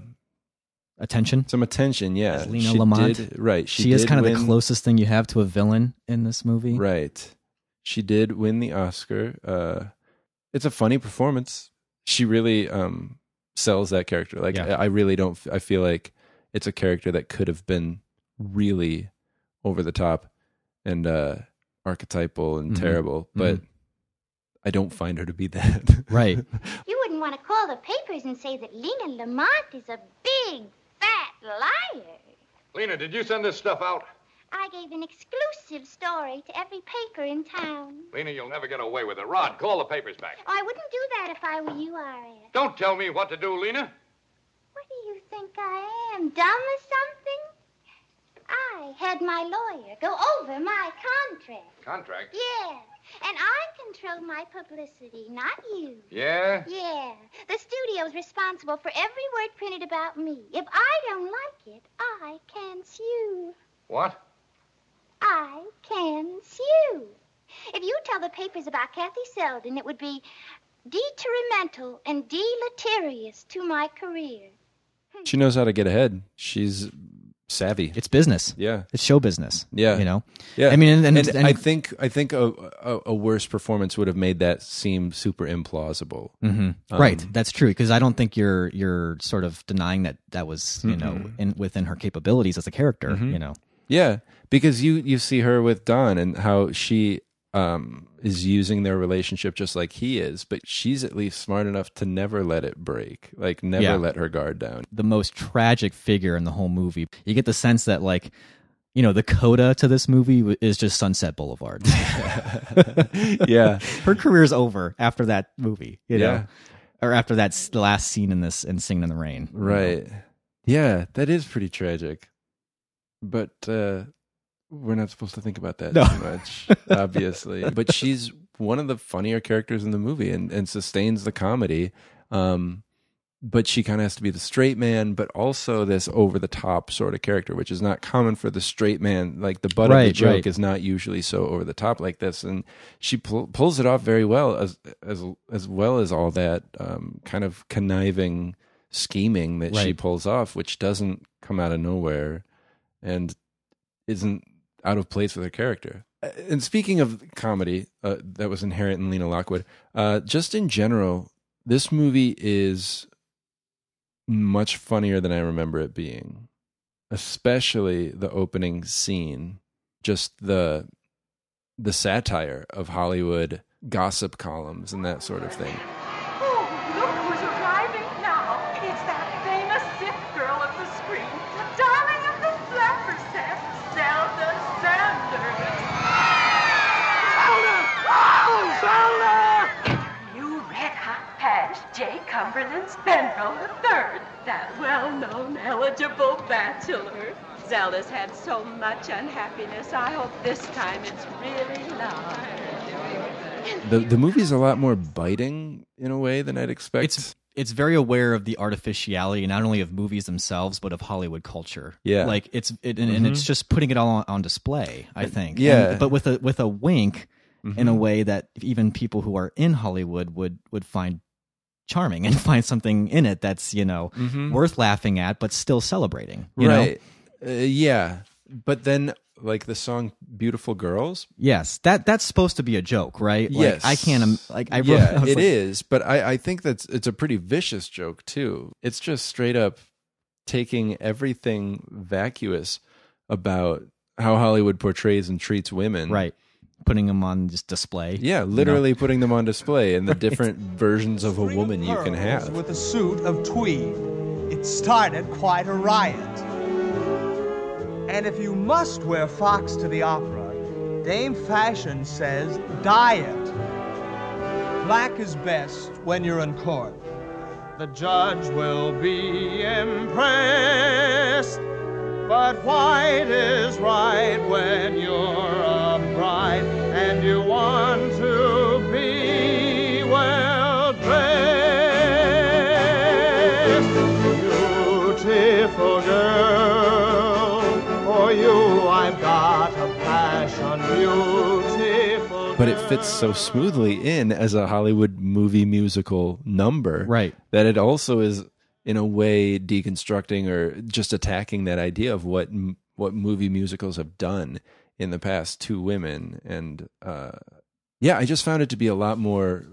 Attention. some attention yeah As Lena She Lamont. did- right She, is did kind of the closest thing you have to a villain in this movie. right she did win the oscar uh it's a funny performance she really um sells that character like Yeah. I, I really don't I feel like it's a character that could have been really over the top and uh archetypal and Mhm. terrible but i don't find her to be that Right. You wouldn't want to call the papers and say that Lena Lamont is a big, fat liar. Lena, did you send this stuff out? I gave an exclusive story to every paper in town. Lena, you'll never get away with it. Rod, call the papers back. Oh, I wouldn't do that if I were you, R.F. Don't tell me what to do, Lena. What do you think I am, dumb or something? I had my lawyer go over my contract. Contract? Yeah, and I control my publicity, not you. Yeah? Yeah, the studio's responsible for every word printed about me. If I don't like it, I can sue. What? I can sue. If you tell the papers about Kathy Selden, it would be detrimental and deleterious to my career. she knows how to get ahead she's savvy It's business. yeah It's show business. Yeah. You know? Yeah, I mean, and, and, and, I think I think a, a, a worse performance would have made that seem super implausible. Mhm. Um, right. That's true. Because I don't think you're you're sort of denying that that was you know Mm-hmm. in within her capabilities as a character. You know. Yeah, because you you see her with Don and how she um, is using their relationship just like he is, but she's at least smart enough to never let it break, like never Yeah. let her guard down. The most tragic figure in the whole movie. You get the sense that like. You know, the coda to this movie is just Sunset Boulevard. yeah, her career's over after that movie, you know, Yeah. or after that last scene in this in Singing in the Rain. you know? right. Yeah, that is pretty tragic, but uh, we're not supposed to think about that No. too much, obviously. but she's one of the funnier characters in the movie and, and sustains the comedy. Um, but she kind of has to be the straight man, but also this over the top sort of character, which is not common for the straight man. Like the butt of the joke right. is not usually so over the top like this, and she pull, pulls it off very well, as as as well as all that um, kind of conniving scheming that she pulls off, which doesn't come out of nowhere and isn't out of place with her character. Uh, And speaking of comedy uh, that was inherent in Lena Lockwood, uh, just in general, this movie is much funnier than I remember it being, especially the opening scene. Just the the satire of Hollywood gossip columns and that sort of thing. Cumberland III, that well-known eligible bachelor. Zelda's had so much unhappiness. I hope this time it's really love. The the movie's a lot more biting in a way than I'd expect. It's it's very aware of the artificiality not only of movies themselves but of Hollywood culture. Yeah. like it's it, and, and mm-hmm. it's just putting it all on, on display. I think. yeah. And- but with a with a wink in a mm-hmm. way that even people who are in Hollywood would would find charming and find something in it that's you know worth laughing at but still celebrating. You know? right. Uh, yeah. But then like the song Beautiful Girls? Yes, that that's supposed to be a joke, right? Like, yes. I can't. Like I. wrote- yeah, I it like, is. But I, I think that's it's a pretty vicious joke too. It's just straight up taking everything vacuous about how Hollywood portrays and treats women. Right. Putting them on just display. Yeah, literally putting them on display and the different versions of a woman you can have. With a suit of tweed. It started quite a riot. And if you must wear fox to the opera, Dame Fashion says dye it. Black is best when you're in court. The judge will be impressed. But white is right when you're a bride fits so smoothly in as a Hollywood movie musical number. Right. That it also is in a way deconstructing or just attacking that idea of what what movie musicals have done in the past to women and uh yeah, I just found it to be a lot more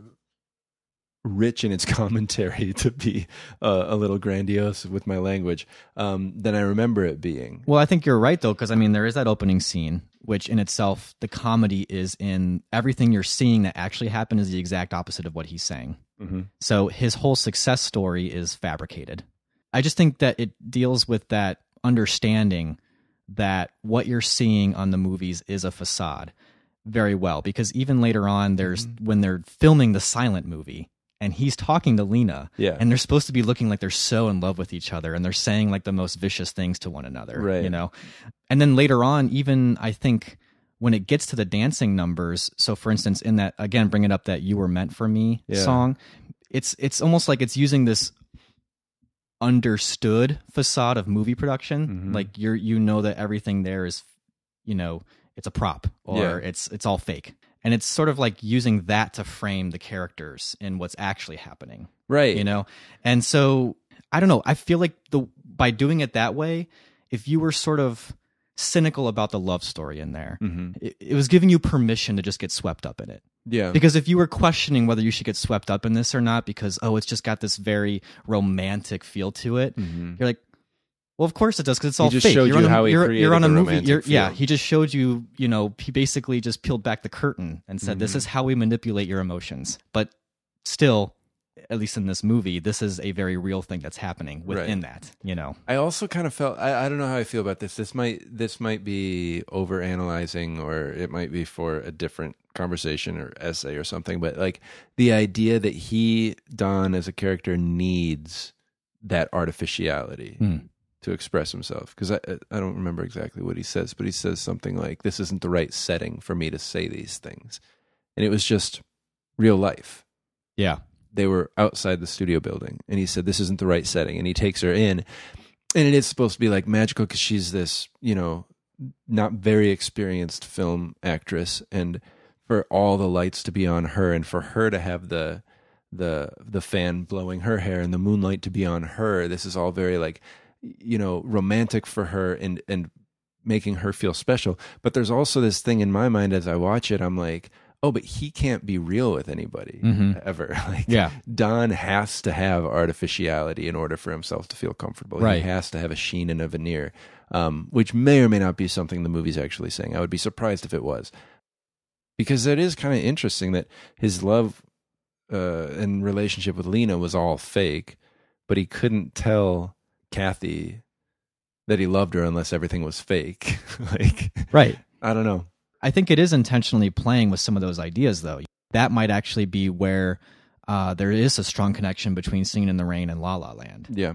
rich in its commentary to be uh, a little grandiose with my language um, than I remember it being. Well, I think you're right though, because I mean, there is that opening scene, which in itself, the comedy is in everything you're seeing that actually happened is the exact opposite of what he's saying. Mhm. So his whole success story is fabricated. I just think that it deals with that understanding that what you're seeing on the movies is a facade very well because even later on there's Mm-hmm. when they're filming the silent movie and he's talking to Lena Yeah. and they're supposed to be looking like they're so in love with each other and they're saying like the most vicious things to one another Right. you know and then later on even I think when it gets to the dancing numbers so for instance in that again bringing up that you were meant for me Yeah. song it's it's almost like it's using this understood facade of movie production Mm-hmm. like you're you know that everything there is you know it's a prop or Yeah. it's it's all fake and it's sort of like using that to frame the characters in what's actually happening Right. you know and so i don't know i feel like the by doing it that way if you were sort of cynical about the love story in there Mhm. it, it was giving you permission to just get swept up in it Yeah. because if you were questioning whether you should get swept up in this or not because oh it's just got this very romantic feel to it you're like well of course it does because it's all Mm-hmm. just fake showed you're you on a, how he you're, created you're on a the movie you're, yeah he just showed you you know he basically just peeled back the curtain and said Mm-hmm. this is how we manipulate your emotions but still at least in this movie this is a very real thing that's happening within that you know I also kind of felt I, I don't know how I feel about this. This might this might be over analyzing or it might be for a different conversation or essay or something, but like the idea that he Don as a character needs that artificiality Hmm. To express himself. Because I I don't remember exactly what he says, but he says something like this isn't the right setting for me to say these things. And it was just real life. Yeah. They were outside the studio building and he said this isn't the right setting. And he takes her in and it is supposed to be like magical because she's this you know not very experienced film actress and for all the lights to be on her and for her to have the the the fan blowing her hair and the moonlight to be on her this is all very like you know romantic for her and and making her feel special but there's also this thing in my mind as i watch it i'm like oh but he can't be real with anybody Mhm. ever like Yeah. don has to have artificiality in order for himself to feel comfortable Right. he has to have a sheen and a veneer um, which may or may not be something the movie's actually saying i would be surprised if it was because it is kind of interesting that his love uh, and relationship with Lena was all fake, but he couldn't tell Kathy that he loved her unless everything was fake. like, Right. I don't know. I think it is intentionally playing with some of those ideas, though. That might actually be where uh, there is a strong connection between Singing in the Rain and La La Land. Yeah.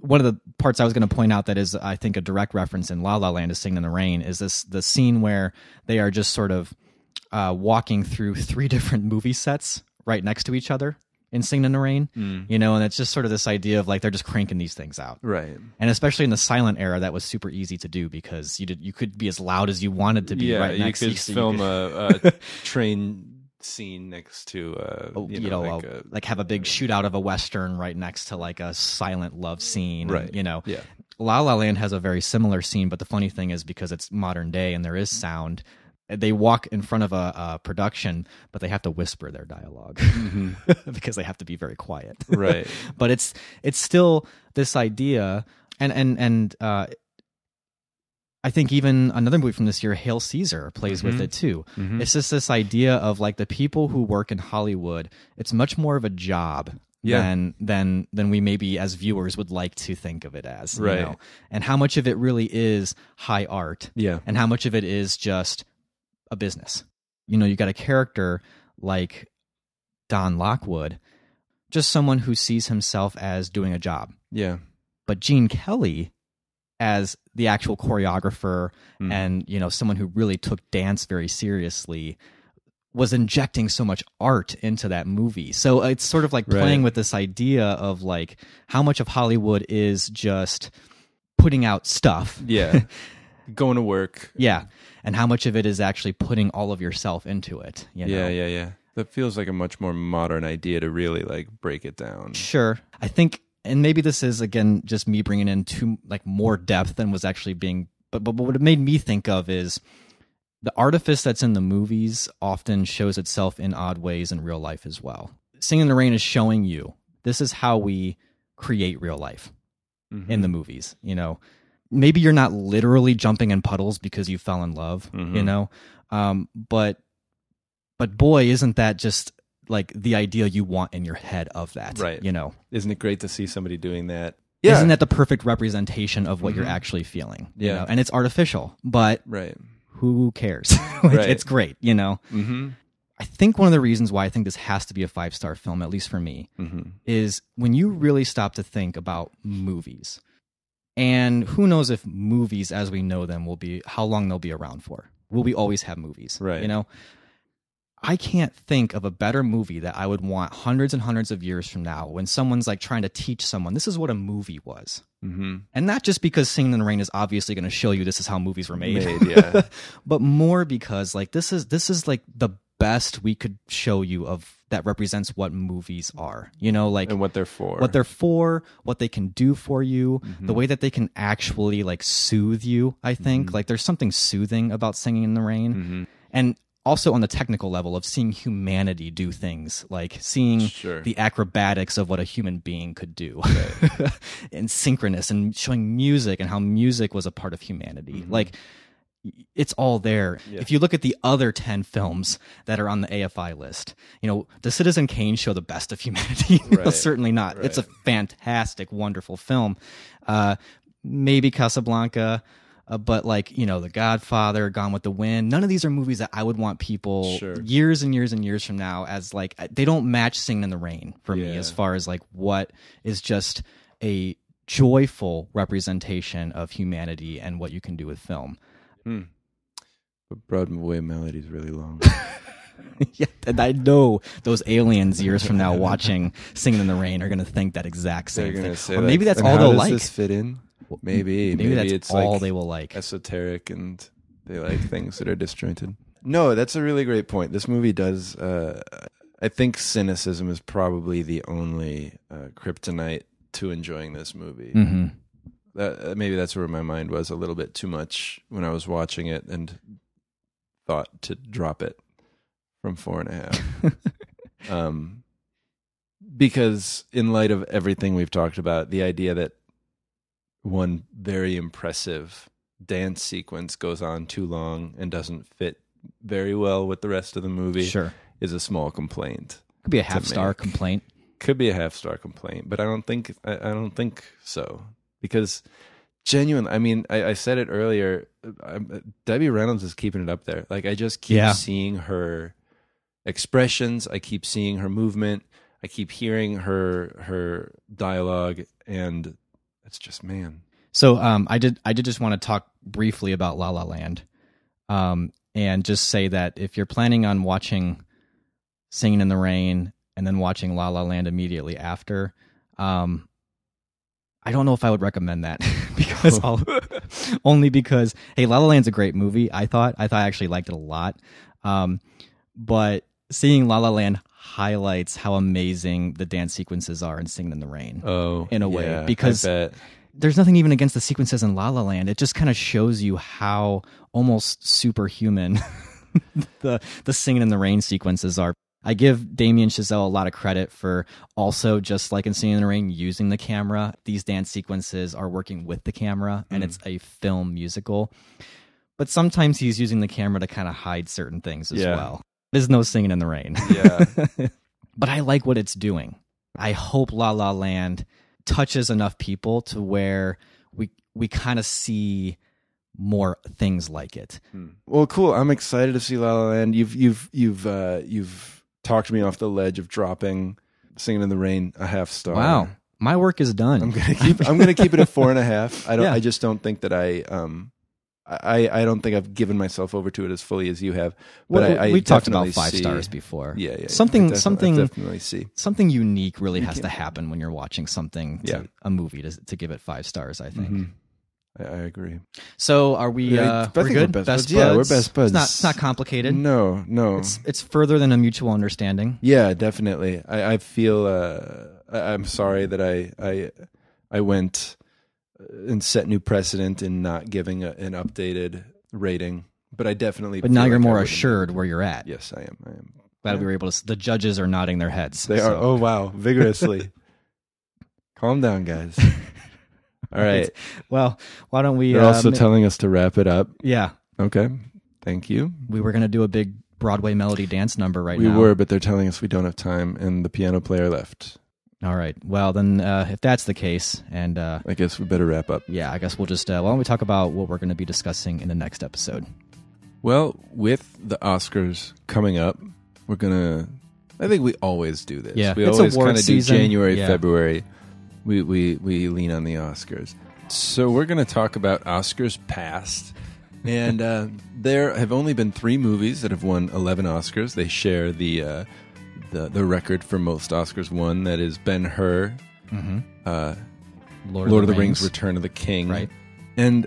One of the parts I was going to point out that is, I think, a direct reference in La La Land is Singing in the Rain is this the scene where they are just sort of uh, walking through three different movie sets right next to each other in Singing in the Rain. Mm. You know, and it's just sort of this idea of like they're just cranking these things out. Right. And especially in the silent era, that was super easy to do because you did you could be as loud as you wanted to be yeah, right you next could to so you film could- a, a train scene next to uh, Oh, you, you know, know, like, uh, a, like have a big shootout of a western right next to like a silent love scene, and, Right. you know, Yeah. La La Land has a very similar scene, but the funny thing is because it's modern day and there is sound, they walk in front of a, a production, but they have to whisper their dialog because they have to be very quiet, Mm-hmm. Right. but it's it's still this idea, and and and uh, I think even another movie from this year, Hail Caesar, plays with Mhm. it too. Mhm. It's just this idea of like the people who work in Hollywood. It's much more of a job Yeah. than than than we maybe as viewers would like to think of it as. you Right. know? And how much of it really is high art, Yeah. and how much of it is just a business. You know, you got a character like Don Lockwood, just someone who sees himself as doing a job yeah. but Gene Kelly as the actual choreographer Mm. and you know someone who really took dance very seriously was injecting so much art into that movie. So it's sort of like Right. playing with this idea of like how much of Hollywood is just putting out stuff. Yeah. Going to work. Yeah. And how much of it is actually putting all of yourself into it, you know? Yeah, yeah, yeah. That feels like a much more modern idea to really like break it down. Sure. I think, and maybe this is again just me bringing in too like more depth than was actually being. But but, but what it made me think of is the artifice that's in the movies often shows itself in odd ways in real life as well. Singing in the Rain is showing you this is how we create real life Mm-hmm. in the movies. You know, maybe you're not literally jumping in puddles because you fell in love. You Mhm. know, um, but but boy, isn't that just like the idea you want in your head of that? Right. You know, Isn't it great to see somebody doing that? isn't that the perfect representation of what you're Mhm. actually feeling? you Yeah. know? and it's artificial, but right? who cares? Like, Right. It's great. You know. Mm-hmm. I think one of the reasons why I think this has to be a five star film, at least for me, Mm-hmm. is when you really stop to think about movies. And who knows if movies as we know them will be how long they'll be around for. Will we always have movies? Right. You know? I can't think of a better movie that I would want hundreds and hundreds of years from now when someone's like trying to teach someone this is what a movie was. Mm-hmm. And not just because Singing in the Rain is obviously going to show you this is how movies were made, Made, yeah. but more because like this is this is like the best we could show you of that represents what movies are. You know, like And what they're for. what they're for, what they can do for you, Mm-hmm. the way that they can actually like soothe you. I think Mm-hmm. like there's something soothing about singing in the rain, and also on the technical level of seeing humanity do things like seeing Sure. the acrobatics of what a human being could do and synchronous and showing music and how music was a part of humanity like it's all there. Yeah. if you look at the other 10 films that are on the afi list you know does citizen kane show the best of humanity. No, certainly not. It's a fantastic wonderful film. Uh, maybe casablanca uh, but like you know the godfather gone with the wind none of these are movies that i would want people Sure. years and years and years from now as like they don't match singing in the rain for me as far as like what is just a joyful representation of humanity and what you can do with film But Broadway Melody is really long. yeah and i know those aliens years from now watching singing in the rain are going to think that exact same thing or maybe that's all they'll like This fit in? Maybe. maybe that's it's all like they will like esoteric and they like things that are disjointed. No, that's a really great point. This movie does. Uh, I think cynicism is probably the only uh, kryptonite to enjoying this movie. hmm That uh, maybe that's where my mind was a little bit too much when I was watching it and thought to drop it from four and a half. um, because in light of everything we've talked about, the idea that one very impressive dance sequence goes on too long and doesn't fit very well with the rest of the movie Sure. is a small complaint. Could be a half star complaint. Could be a half star complaint, but I don't think I, I don't think so because genuine. I mean, I, I said it earlier. I'm, Debbie Reynolds is keeping it up there. Like I just keep Yeah. seeing her expressions. I keep seeing her movement. I keep hearing her her dialogue, and it's just man. So um, I did I did just want to talk briefly about La La Land, um, and just say that if you're planning on watching Singing in the Rain and then watching La La Land immediately after, um, I don't know if I would recommend that because I'll, only because hey, La La Land's a great movie. I thought I thought I actually liked it a lot, um, but seeing La La Land highlights how amazing the dance sequences are in Singing in the Rain. Oh, in a way yeah, because there's nothing even against the sequences in La La Land. It just kind of shows you how almost superhuman the the singing in the rain sequences are. I give Damien Chazelle a lot of credit for also just like in Singing in the Rain using the camera. These dance sequences are working with the camera and it's a film musical. But sometimes he's using the camera to kind of hide certain things as Yeah. well. There's no singing in the rain. Yeah. but I like what it's doing. I hope La La Land touches enough people to where we we kind of see more things like it. Well, cool. I'm excited to see La La Land. You've you've you've uh, you've talked me off the ledge of dropping "Singing in the Rain" a half star. Wow, my work is done. I'm gonna keep I'm gonna keep it a four and a half. I don't. Yeah. I just don't think that I um. I, I don't think I've given myself over to it as fully as you have. But Well, I, I we talked about five see- stars before. Yeah, yeah. Something- I defi- I something- definitely see. Something unique really has to happen when you're watching something, to, Yeah. a movie to to give it five stars. I think. Mhm. I, I agree. So are we? Yeah, Uh, I we're think good. we're best buds. Yeah, we're best buds. It's not, it's not complicated. No, no. It's it's further than a mutual understanding. Yeah, definitely. I, I feel. Uh, I, I'm sorry that I I I went and set new precedent in not giving a, an updated rating, but I definitely. But now you're like more assured where you're at. Yes, I am. I am. Glad Yeah. we were able to. The judges are nodding their heads. They are. Oh wow, vigorously. Calm down, guys. All right. Well, why don't we? They're uh, also ma- telling us to wrap it up. Yeah, Okay. Thank you. we were gonna do a big Broadway melody dance number right we now. We were, but they're telling us we don't have time, and the piano player left. All right. Well, then, uh, if that's the case, and uh, I guess we better wrap up. yeah, I guess we'll just. Uh, why don't we talk about what we're going to be discussing in the next episode? Well, with the Oscars coming up, we're gonna. I think we always do this. Yeah, we it's always kind of do. January, Yeah. February. We we we lean on the Oscars. So we're gonna talk about Oscars past, and uh, there have only been three movies that have won eleven Oscars. They share the uh, the the record for most Oscars won. That is Ben Hur, Mhm. uh, Lord, Lord, of the Rings, Return of the King. Right. And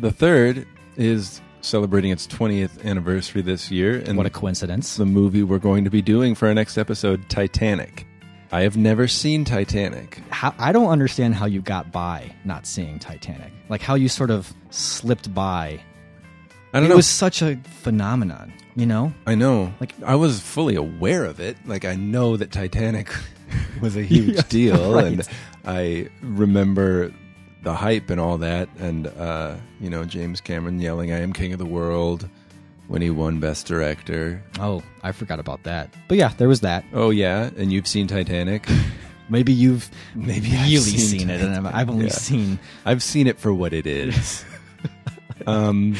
the third is celebrating its 20th anniversary this year. And What a coincidence! the movie we're going to be doing for our next episode, Titanic. I have never seen Titanic. How, I don't understand how you got by not seeing Titanic. Like how you sort of slipped by. I don't it know. was such a phenomenon. You know, I know. Like- I was fully aware of it. Like I know that Titanic was a huge Yeah, deal, right. and I remember the hype and all that, and uh, you know James Cameron yelling, "I am king of the world" when he won Best Director. Oh, I forgot about that. But yeah, there was that. Oh yeah, and you've seen Titanic. Maybe you've Maybe I've really seen seen, it, and I've only Yeah. seen. I've seen it for what it is. um,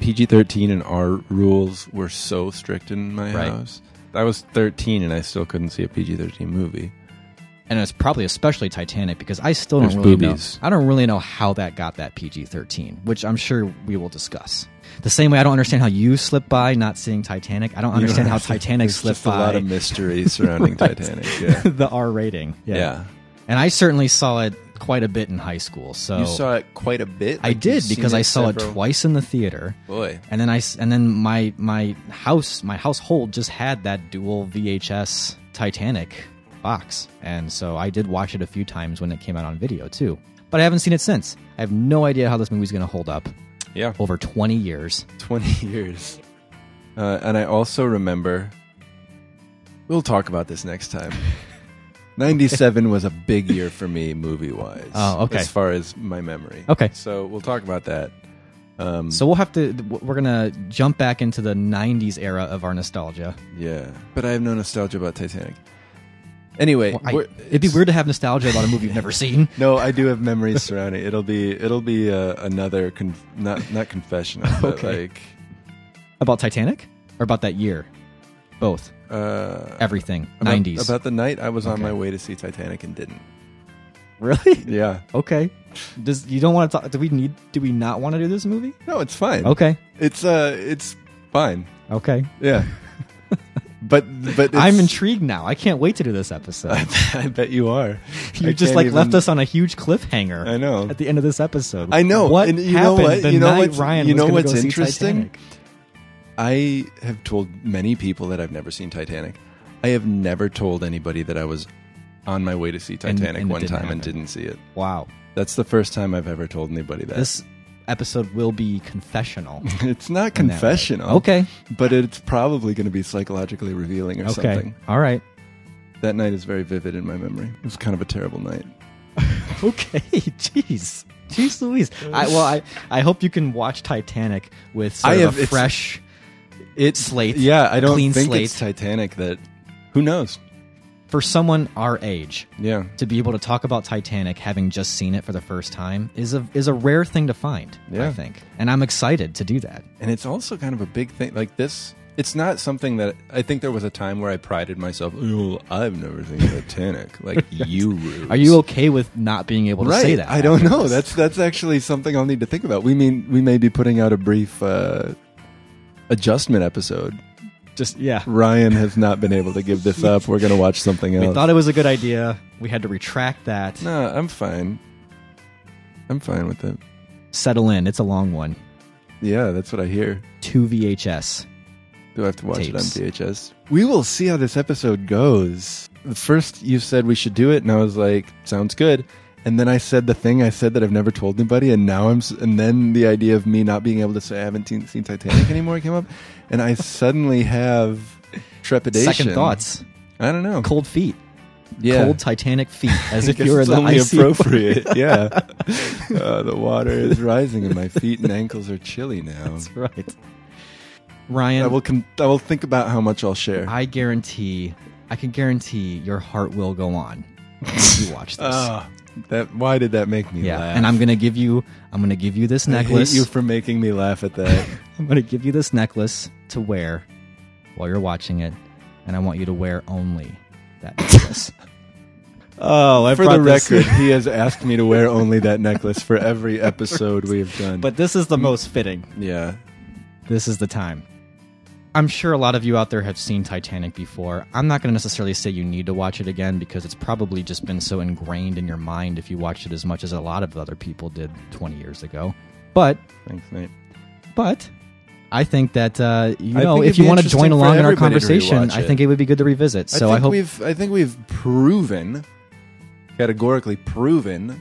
PG thirteen and R rules were so strict in my Right. house. I was thirteen and I still couldn't see a PG thirteen movie. and it's probably especially Titanic because I still don't There's really boobies. know. I don't really know how that got that PG thirteen, which I'm sure we will discuss. The same way I don't understand how you slipped by not seeing Titanic. I don't understand how Titanic There's slipped just by a lot of mystery surrounding Titanic. Yeah. the R rating. Yeah. yeah, and I certainly saw it quite a bit in high school. So you saw it quite a bit. I did because I saw it twice in the theater. Boy, And then I and then my my house my household just had that dual VHS Titanic box, and so I did watch it a few times when it came out on video too. But I haven't seen it since. I have no idea how this movie's going to hold up yeah, over twenty years. twenty years. Uh, and I also remember. We'll talk about this next time. 97 was a big year for me movie wise. Oh, okay. As far as my memory. Okay. So we'll talk about that. Um, So we'll have to. We're gonna jump back into the '90s era of our nostalgia. yeah, but I have no nostalgia about Titanic. Anyway, Well, I- it'd be weird to have nostalgia about a movie you've never seen. No, I do have memories surrounding. it. It'll be it'll be uh, another conf- not not confessional, but Okay. like About Titanic or about that year? Both. uh, Everything. 90s. about the night I was on my way to see Titanic and didn't. Really? Yeah, Okay. Does you don't want to talk? Do we need? Do we not want to do this movie? no, it's fine. Okay. it's uh, it's fine. Okay. Yeah, but but it's, I'm intrigued now. I can't wait to do this episode. I bet you are. you I just like even- left us on a huge cliffhanger. I know. At the end of this episode, I know. What and you know happened what? the You know night what's Ryan you know what's interesting? I have told many people that I've never seen Titanic. I have never told anybody that I was on my way to see Titanic and it one time and didn't see it. Wow. That's the first time I've ever told anybody that. This episode will be confessional. it's not in that way. confessional. Okay. But it's probably going to be psychologically revealing or Okay. something. All right. That night is very vivid in my memory. It was kind of a terrible night. Okay. Jeez. Jeez Louise. I, well, I, I hope you can watch Titanic with sort I of have- a fresh It's slate. Yeah, I don't clean think slate. it's Titanic that. Who knows? For someone our age, Yeah. to be able to talk about Titanic having just seen it for the first time is a is a rare thing to find. yeah. I think, and I'm excited to do that. And it's also kind of a big thing. Like this, it's not something that I think there was a time where I prided myself. Oh, I've never seen Titanic. Like you, Rubes." Are you okay with not being able to right? say that? I don't know. this? That's that's actually something I'll need to think about. We mean we may be putting out a brief uh, adjustment episode. Just yeah. Ryan has not been able to give this up. We're gonna watch something else. We thought it was a good idea. We had to retract that. no, I'm fine. I'm fine with it. Settle in. It's a long one. Yeah, that's what I hear. Two VHS. Do I have to watch Tapes. it on VHS? We will see how this episode goes. The first you said we should do it, and I was like, "Sounds good." And then I said the thing I said that I've never told anybody, and now I'm. And then the idea of me not being able to say I haven't seen, seen Titanic anymore came up, and I suddenly have trepidation. Second thoughts. I don't know. Cold feet. Yeah. Cold Titanic feet. As if guess you were in it's the only icy appropriate. yeah, uh, the water is rising, and my feet and ankles are chilly now. That's right. Ryan, I will. Com- I will think about how much I'll share. I guarantee, I can guarantee your heart will go on if you watch this. Ah, that. Why did that make me yeah, laugh? and I'm gonna give you, I'm gonna give you this I hate necklace. you for making me laugh at that. I'm gonna give you this necklace to wear while you're watching it, and I want you to wear only that necklace. oh, I for the record, he has asked me to wear only that necklace for every episode we've done. but this is the most fitting. yeah, This is the time. I'm sure a lot of you out there have seen Titanic before. I'm not going to necessarily say you need to watch it again because it's probably just been so ingrained in your mind if you watched it as much as a lot of other people did 20 years ago. But, thanks, Nate. but, I think that uh, you know if you want to join along in our conversation, I think it would be good to revisit. So I I, hope we've. I think we've proven, categorically proven,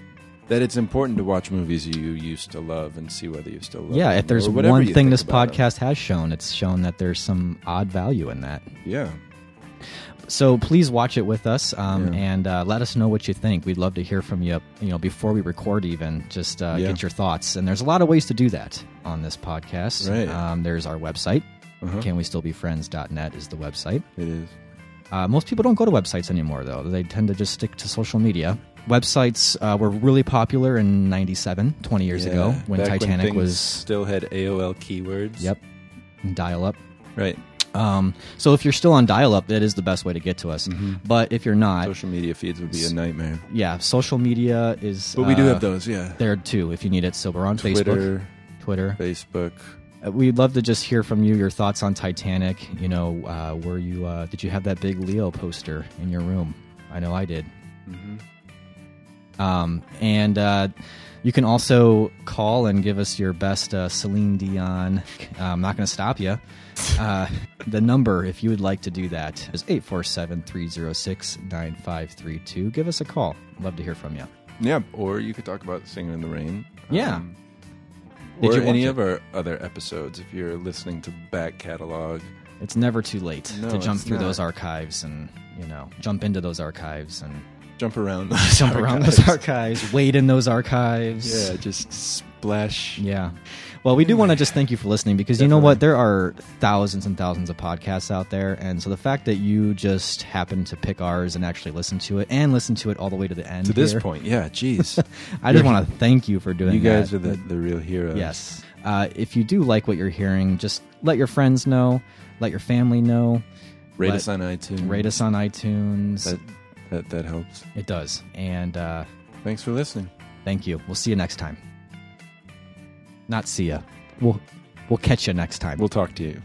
that it's important to watch movies you used to love and see whether you still love. yeah, them, if there's one thing this podcast has shown, it's shown that there's some odd value in that. Yeah, So please watch it with us um, Yeah. and uh, let us know what you think. We'd love to hear from you. You know, before we record, even just uh, Yeah. get your thoughts. And there's a lot of ways to do that on this podcast. Right. Um, there's our website. Uh-huh. Can we still be friends.net is the website. it is. Uh, most people don't go to websites anymore, though. They tend to just stick to social media. Websites uh, were really popular in 97, 20 years ago, when Titanic things was. still had AOL keywords. Yep. Dial up. Right. Um, so if you're still on dial up, that is the best way to get to us. Mm-hmm. But if you're not, Social media feeds would be a nightmare. yeah, social media is. But we do uh, have those. Yeah. there too if you need it. So we're on Facebook, Twitter, Twitter. Facebook. Uh, We'd love to just hear from you, your thoughts on Titanic. You know, uh, were you uh, did you have that big Leo poster in your room? I know I did. Um, and uh, you can also call and give us your best uh, Celine Dion. Uh, I'm not going to stop you. Uh, the number, if you would like to do that, is 847 306 9532. Give us a call. Love to hear from you. Yeah, or you could talk about Singer in the Rain. Yeah. Um, Did or you any it? of our other episodes if you're listening to back catalog. It's never too late No, to jump through not. those archives and you know jump into those archives and Jump around. Those jump around those archives, wade in those archives. Yeah, just splash. Yeah. Well, we do want to just thank you for listening because you know what? There are thousands and thousands of podcasts out there. And so the fact that you just happen to pick ours and actually listen to it and listen to it all the way to the end. To this here, point, yeah, jeez. I just want to thank you for doing that. You guys that. are the, the real heroes. Yes. Uh, if you do like what you're hearing, just let your friends know, let your family know. Rate let- us on iTunes. Rate us on iTunes. That, that, that helps. it does. And uh, Thanks for listening. thank you. We'll see you next time. Not see ya. We'll we'll catch you next time. We'll talk to you.